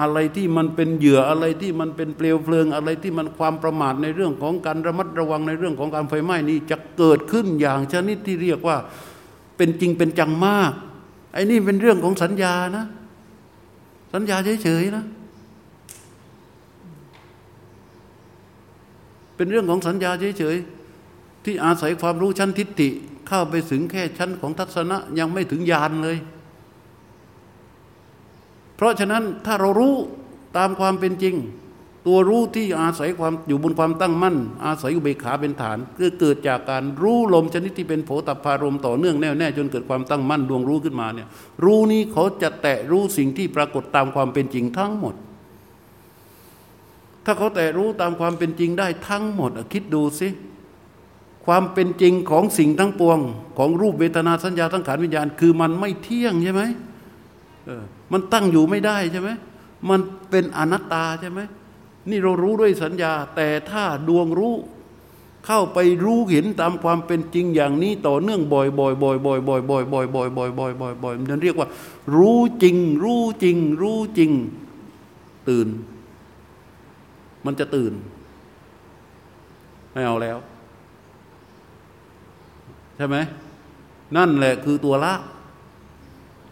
อะไรที่มันเป็นเหยื่ออะไรที่มันเป็นเปลวเพลิง อะไรที่มันความประมาทในเรื่องของการระมัดระวังในเรื่องของการไฟไหม้นี้จะเกิดขึ้นอย่างชนิดที่เรียกว่าเป็นจริงเป็นจังมาก ไอ้นี่เป็นเรื่องของสัญญานะ สัญญาเฉยๆนะ เป็นเรื่องของสัญญาเฉยๆที่อาศัยความรู้ชั้นทิฏฐิเข้าไปถึงแค่ชั้นของทัศนะยังไม่ถึงญาณเลย ราะฉะนั้นถ้าเรารู้ตามความเป็นจริง ตัวรู้ที่อาศัยความอยู่บนความตั้งมั่น อาศัยอุเบกขาเป็นฐานก็เกิดจากการรู้ลมชนิดที่เป็นโผตพารมต่อเนื่องแน่วแน่จนเกิดความตั้งมั่นดวงรู้ขึ้นมาเนี่ยรู้นี้เขาจะแตะรู้สิ่งที่ปรากฏตามความเป็นจริงทั้งหมด ถ้าเขาแตะรู้ตามความเป็นจริงได้ทั้งหมดคิดดูสิความเป็นจริงของสิ่งทั้งปวง ของรูปเวทนาสัญญาทั้งขันวิญญาณ คือมันไม่เที่ยงใช่ไหม มันตั้งอยู่ไม่ได้ใช่ไหมมันเป็นอนัตตาใช่ไหมนี่เรารู้ด้วยสัญญา แต่ถ้าดวงรู้ เข้าไปรู้เห็นตามความเป็นจริงอย่างนี้ ต่อเนื่องบ่อยบ่อยบ่อยบ่อยบ่อยบ่อยบ่อยบ่อยบ่อยบ่อยบ่อยบ่อยมันเรียกว่า รู้จริง รู้จริง รู้จริง ตื่น มันจะตื่น ไม่เอาแล้ว ใช่ไหมนั่นแหละคือตัวละ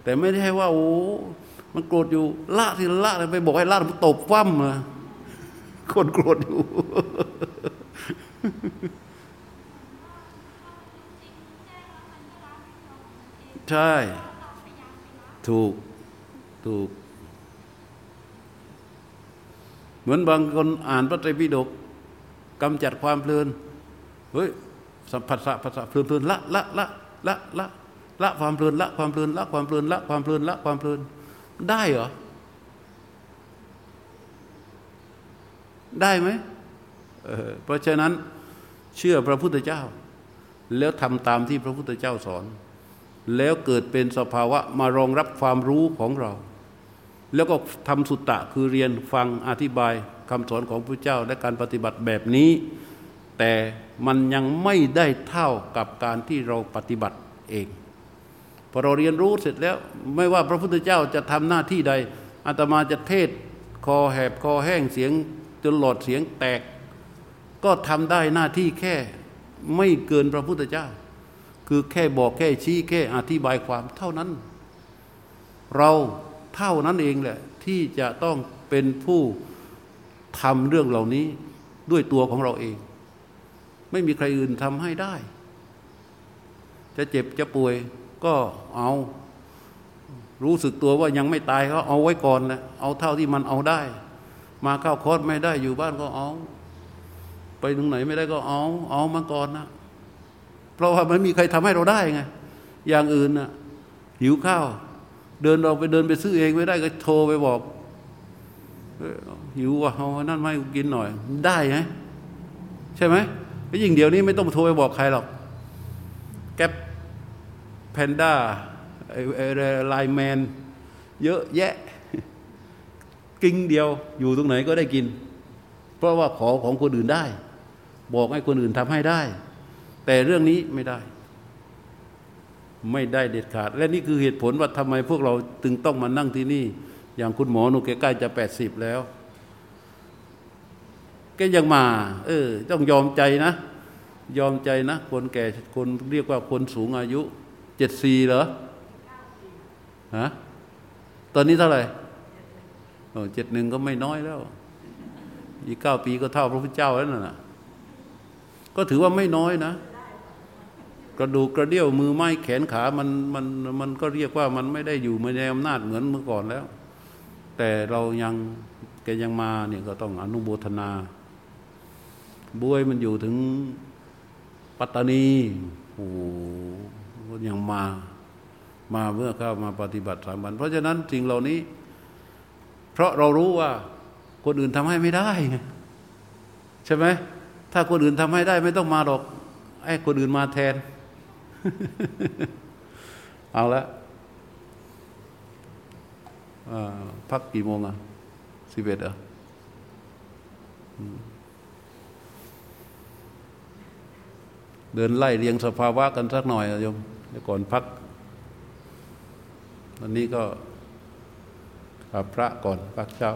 แต่ไม่ได้ให้ว่าโอ้ มันโกรธอยู่ ละทีละไปบอกให้ละมันตบฟั่มมาคนโกรธอยู่ ใช่ ถูกถูก เหมือนบางคนอ่านพระไตรปิฎกกำจัดความเพลินเฮ้ยสัมผัสสะผัสสะเพลินเพลินละละละละละละความเพลินละความเพลินละความเพลินละความเพลินละความเพลิน ได้เหรอ ได้ไหมเเพราะฉะนั้นเชื่อพระพุทธเจ้า แล้วทำตามที่พระพุทธเจ้าสอน แล้วเกิดเป็นสภาวะมารองรับความรู้ของเรา แล้วก็ทำสุตตะคือเรียนฟังอธิบายคำสอนของพระเจ้าและการปฏิบัติแบบนี้ แต่มันยังไม่ได้เท่ากับการที่เราปฏิบัติเอง พอเราเรียนรู้เสร็จแล้ว ไม่ว่าพระพุทธเจ้าจะทำหน้าที่ใดอาตมาจะเทศคอแหบคอแห้งเสียงจนหลอดเสียงแตก ก็ทำได้หน้าที่แค่ไม่เกินพระพุทธเจ้า คือแค่บอกแค่ชี้แค่อธิบายความเท่านั้น เราเท่านั้นเองแหละที่จะต้องเป็นผู้ทำเรื่องเหล่านี้ด้วยตัวของเราเอง ไม่มีใครอื่นทำให้ได้ จะเจ็บจะป่วย ก็เอารู้สึกตัวว่ายังไม่ตายก็เอาไว้ก่อนแหละเอาเท่าที่มันเอาได้ มาเข้าคอร์สไม่ได้อยู่บ้านก็เอา ไปตรงไหนไม่ได้ก็เอา เอามาก่อนนะเพราะว่ามันมีใครทำให้เราได้ไงอย่างอื่นนะหิวข้าว เดินเราไปเดินไปซื้อเองไม่ได้ก็โทรไปบอกหิวว่ะเอานั่นไม่กินหน่อย ได้ไหมใช่ไหมยิ่งเดี๋ยวนี้ไม่ต้องโทรไปบอกใครหรอกแก๊ป แพนด้าไลแมนเยอะแยะ กิ้งเดียวอยู่ตรงไหนก็ได้กิน เพราะว่าขอของคนอื่นได้ บอกให้คนอื่นทำให้ได้ แต่เรื่องนี้ไม่ได้ ไม่ได้เด็ดขาด และนี่คือเหตุผลว่าทำไมพวกเราถึงต้องมานั่งที่นี่ อย่างคุณหมอหนูแกใกล้จะแปดสิบแล้วแกยังมา เออ ต้องยอมใจนะ ยอมใจนะ คนแก่คนเรียกว่าคนสูงอายุ จ็ดสี่เหรอฮะตอนนี้เท่าไหร่โอ้เจ็ดหนึ่งก็ไม่น้อยแล้ว อีกเก้าปีก็เท่าพระพุทธเจ้าแล้วน่ะ ก็ถือว่าไม่น้อยนะ กระดูกกระเดี่ยวมือไม้แขนขามันมันมันก็เรียกว่ามันไม่ได้อยู่ในอำนาจเหมือนเมื่อก่อนแล้ว แต่เรายังแกยังมาเนี่ยก็ต้องอนุโมทนา บวยมันอยู่ถึงปัตตานีโอ้ ยังมามาเมื่อเข้ามาปฏิบัติสามวัน เพราะฉะนั้นสิ่งเหล่านี้ เพราะเรารู้ว่าคนอื่นทำให้ไม่ได้ ใช่ไหมถ้าคนอื่นทำให้ได้ ไม่ต้องมาหรอกไอ้คนอื่นมาแทน เอาละพักกี่โมงอะสิบเอ็ดอะเดินไล่เรียงสภาวะกันสักหน่อยโยม เดี๋ยวก่อนพัก วันนี้ก็พระก่อนพักเช้า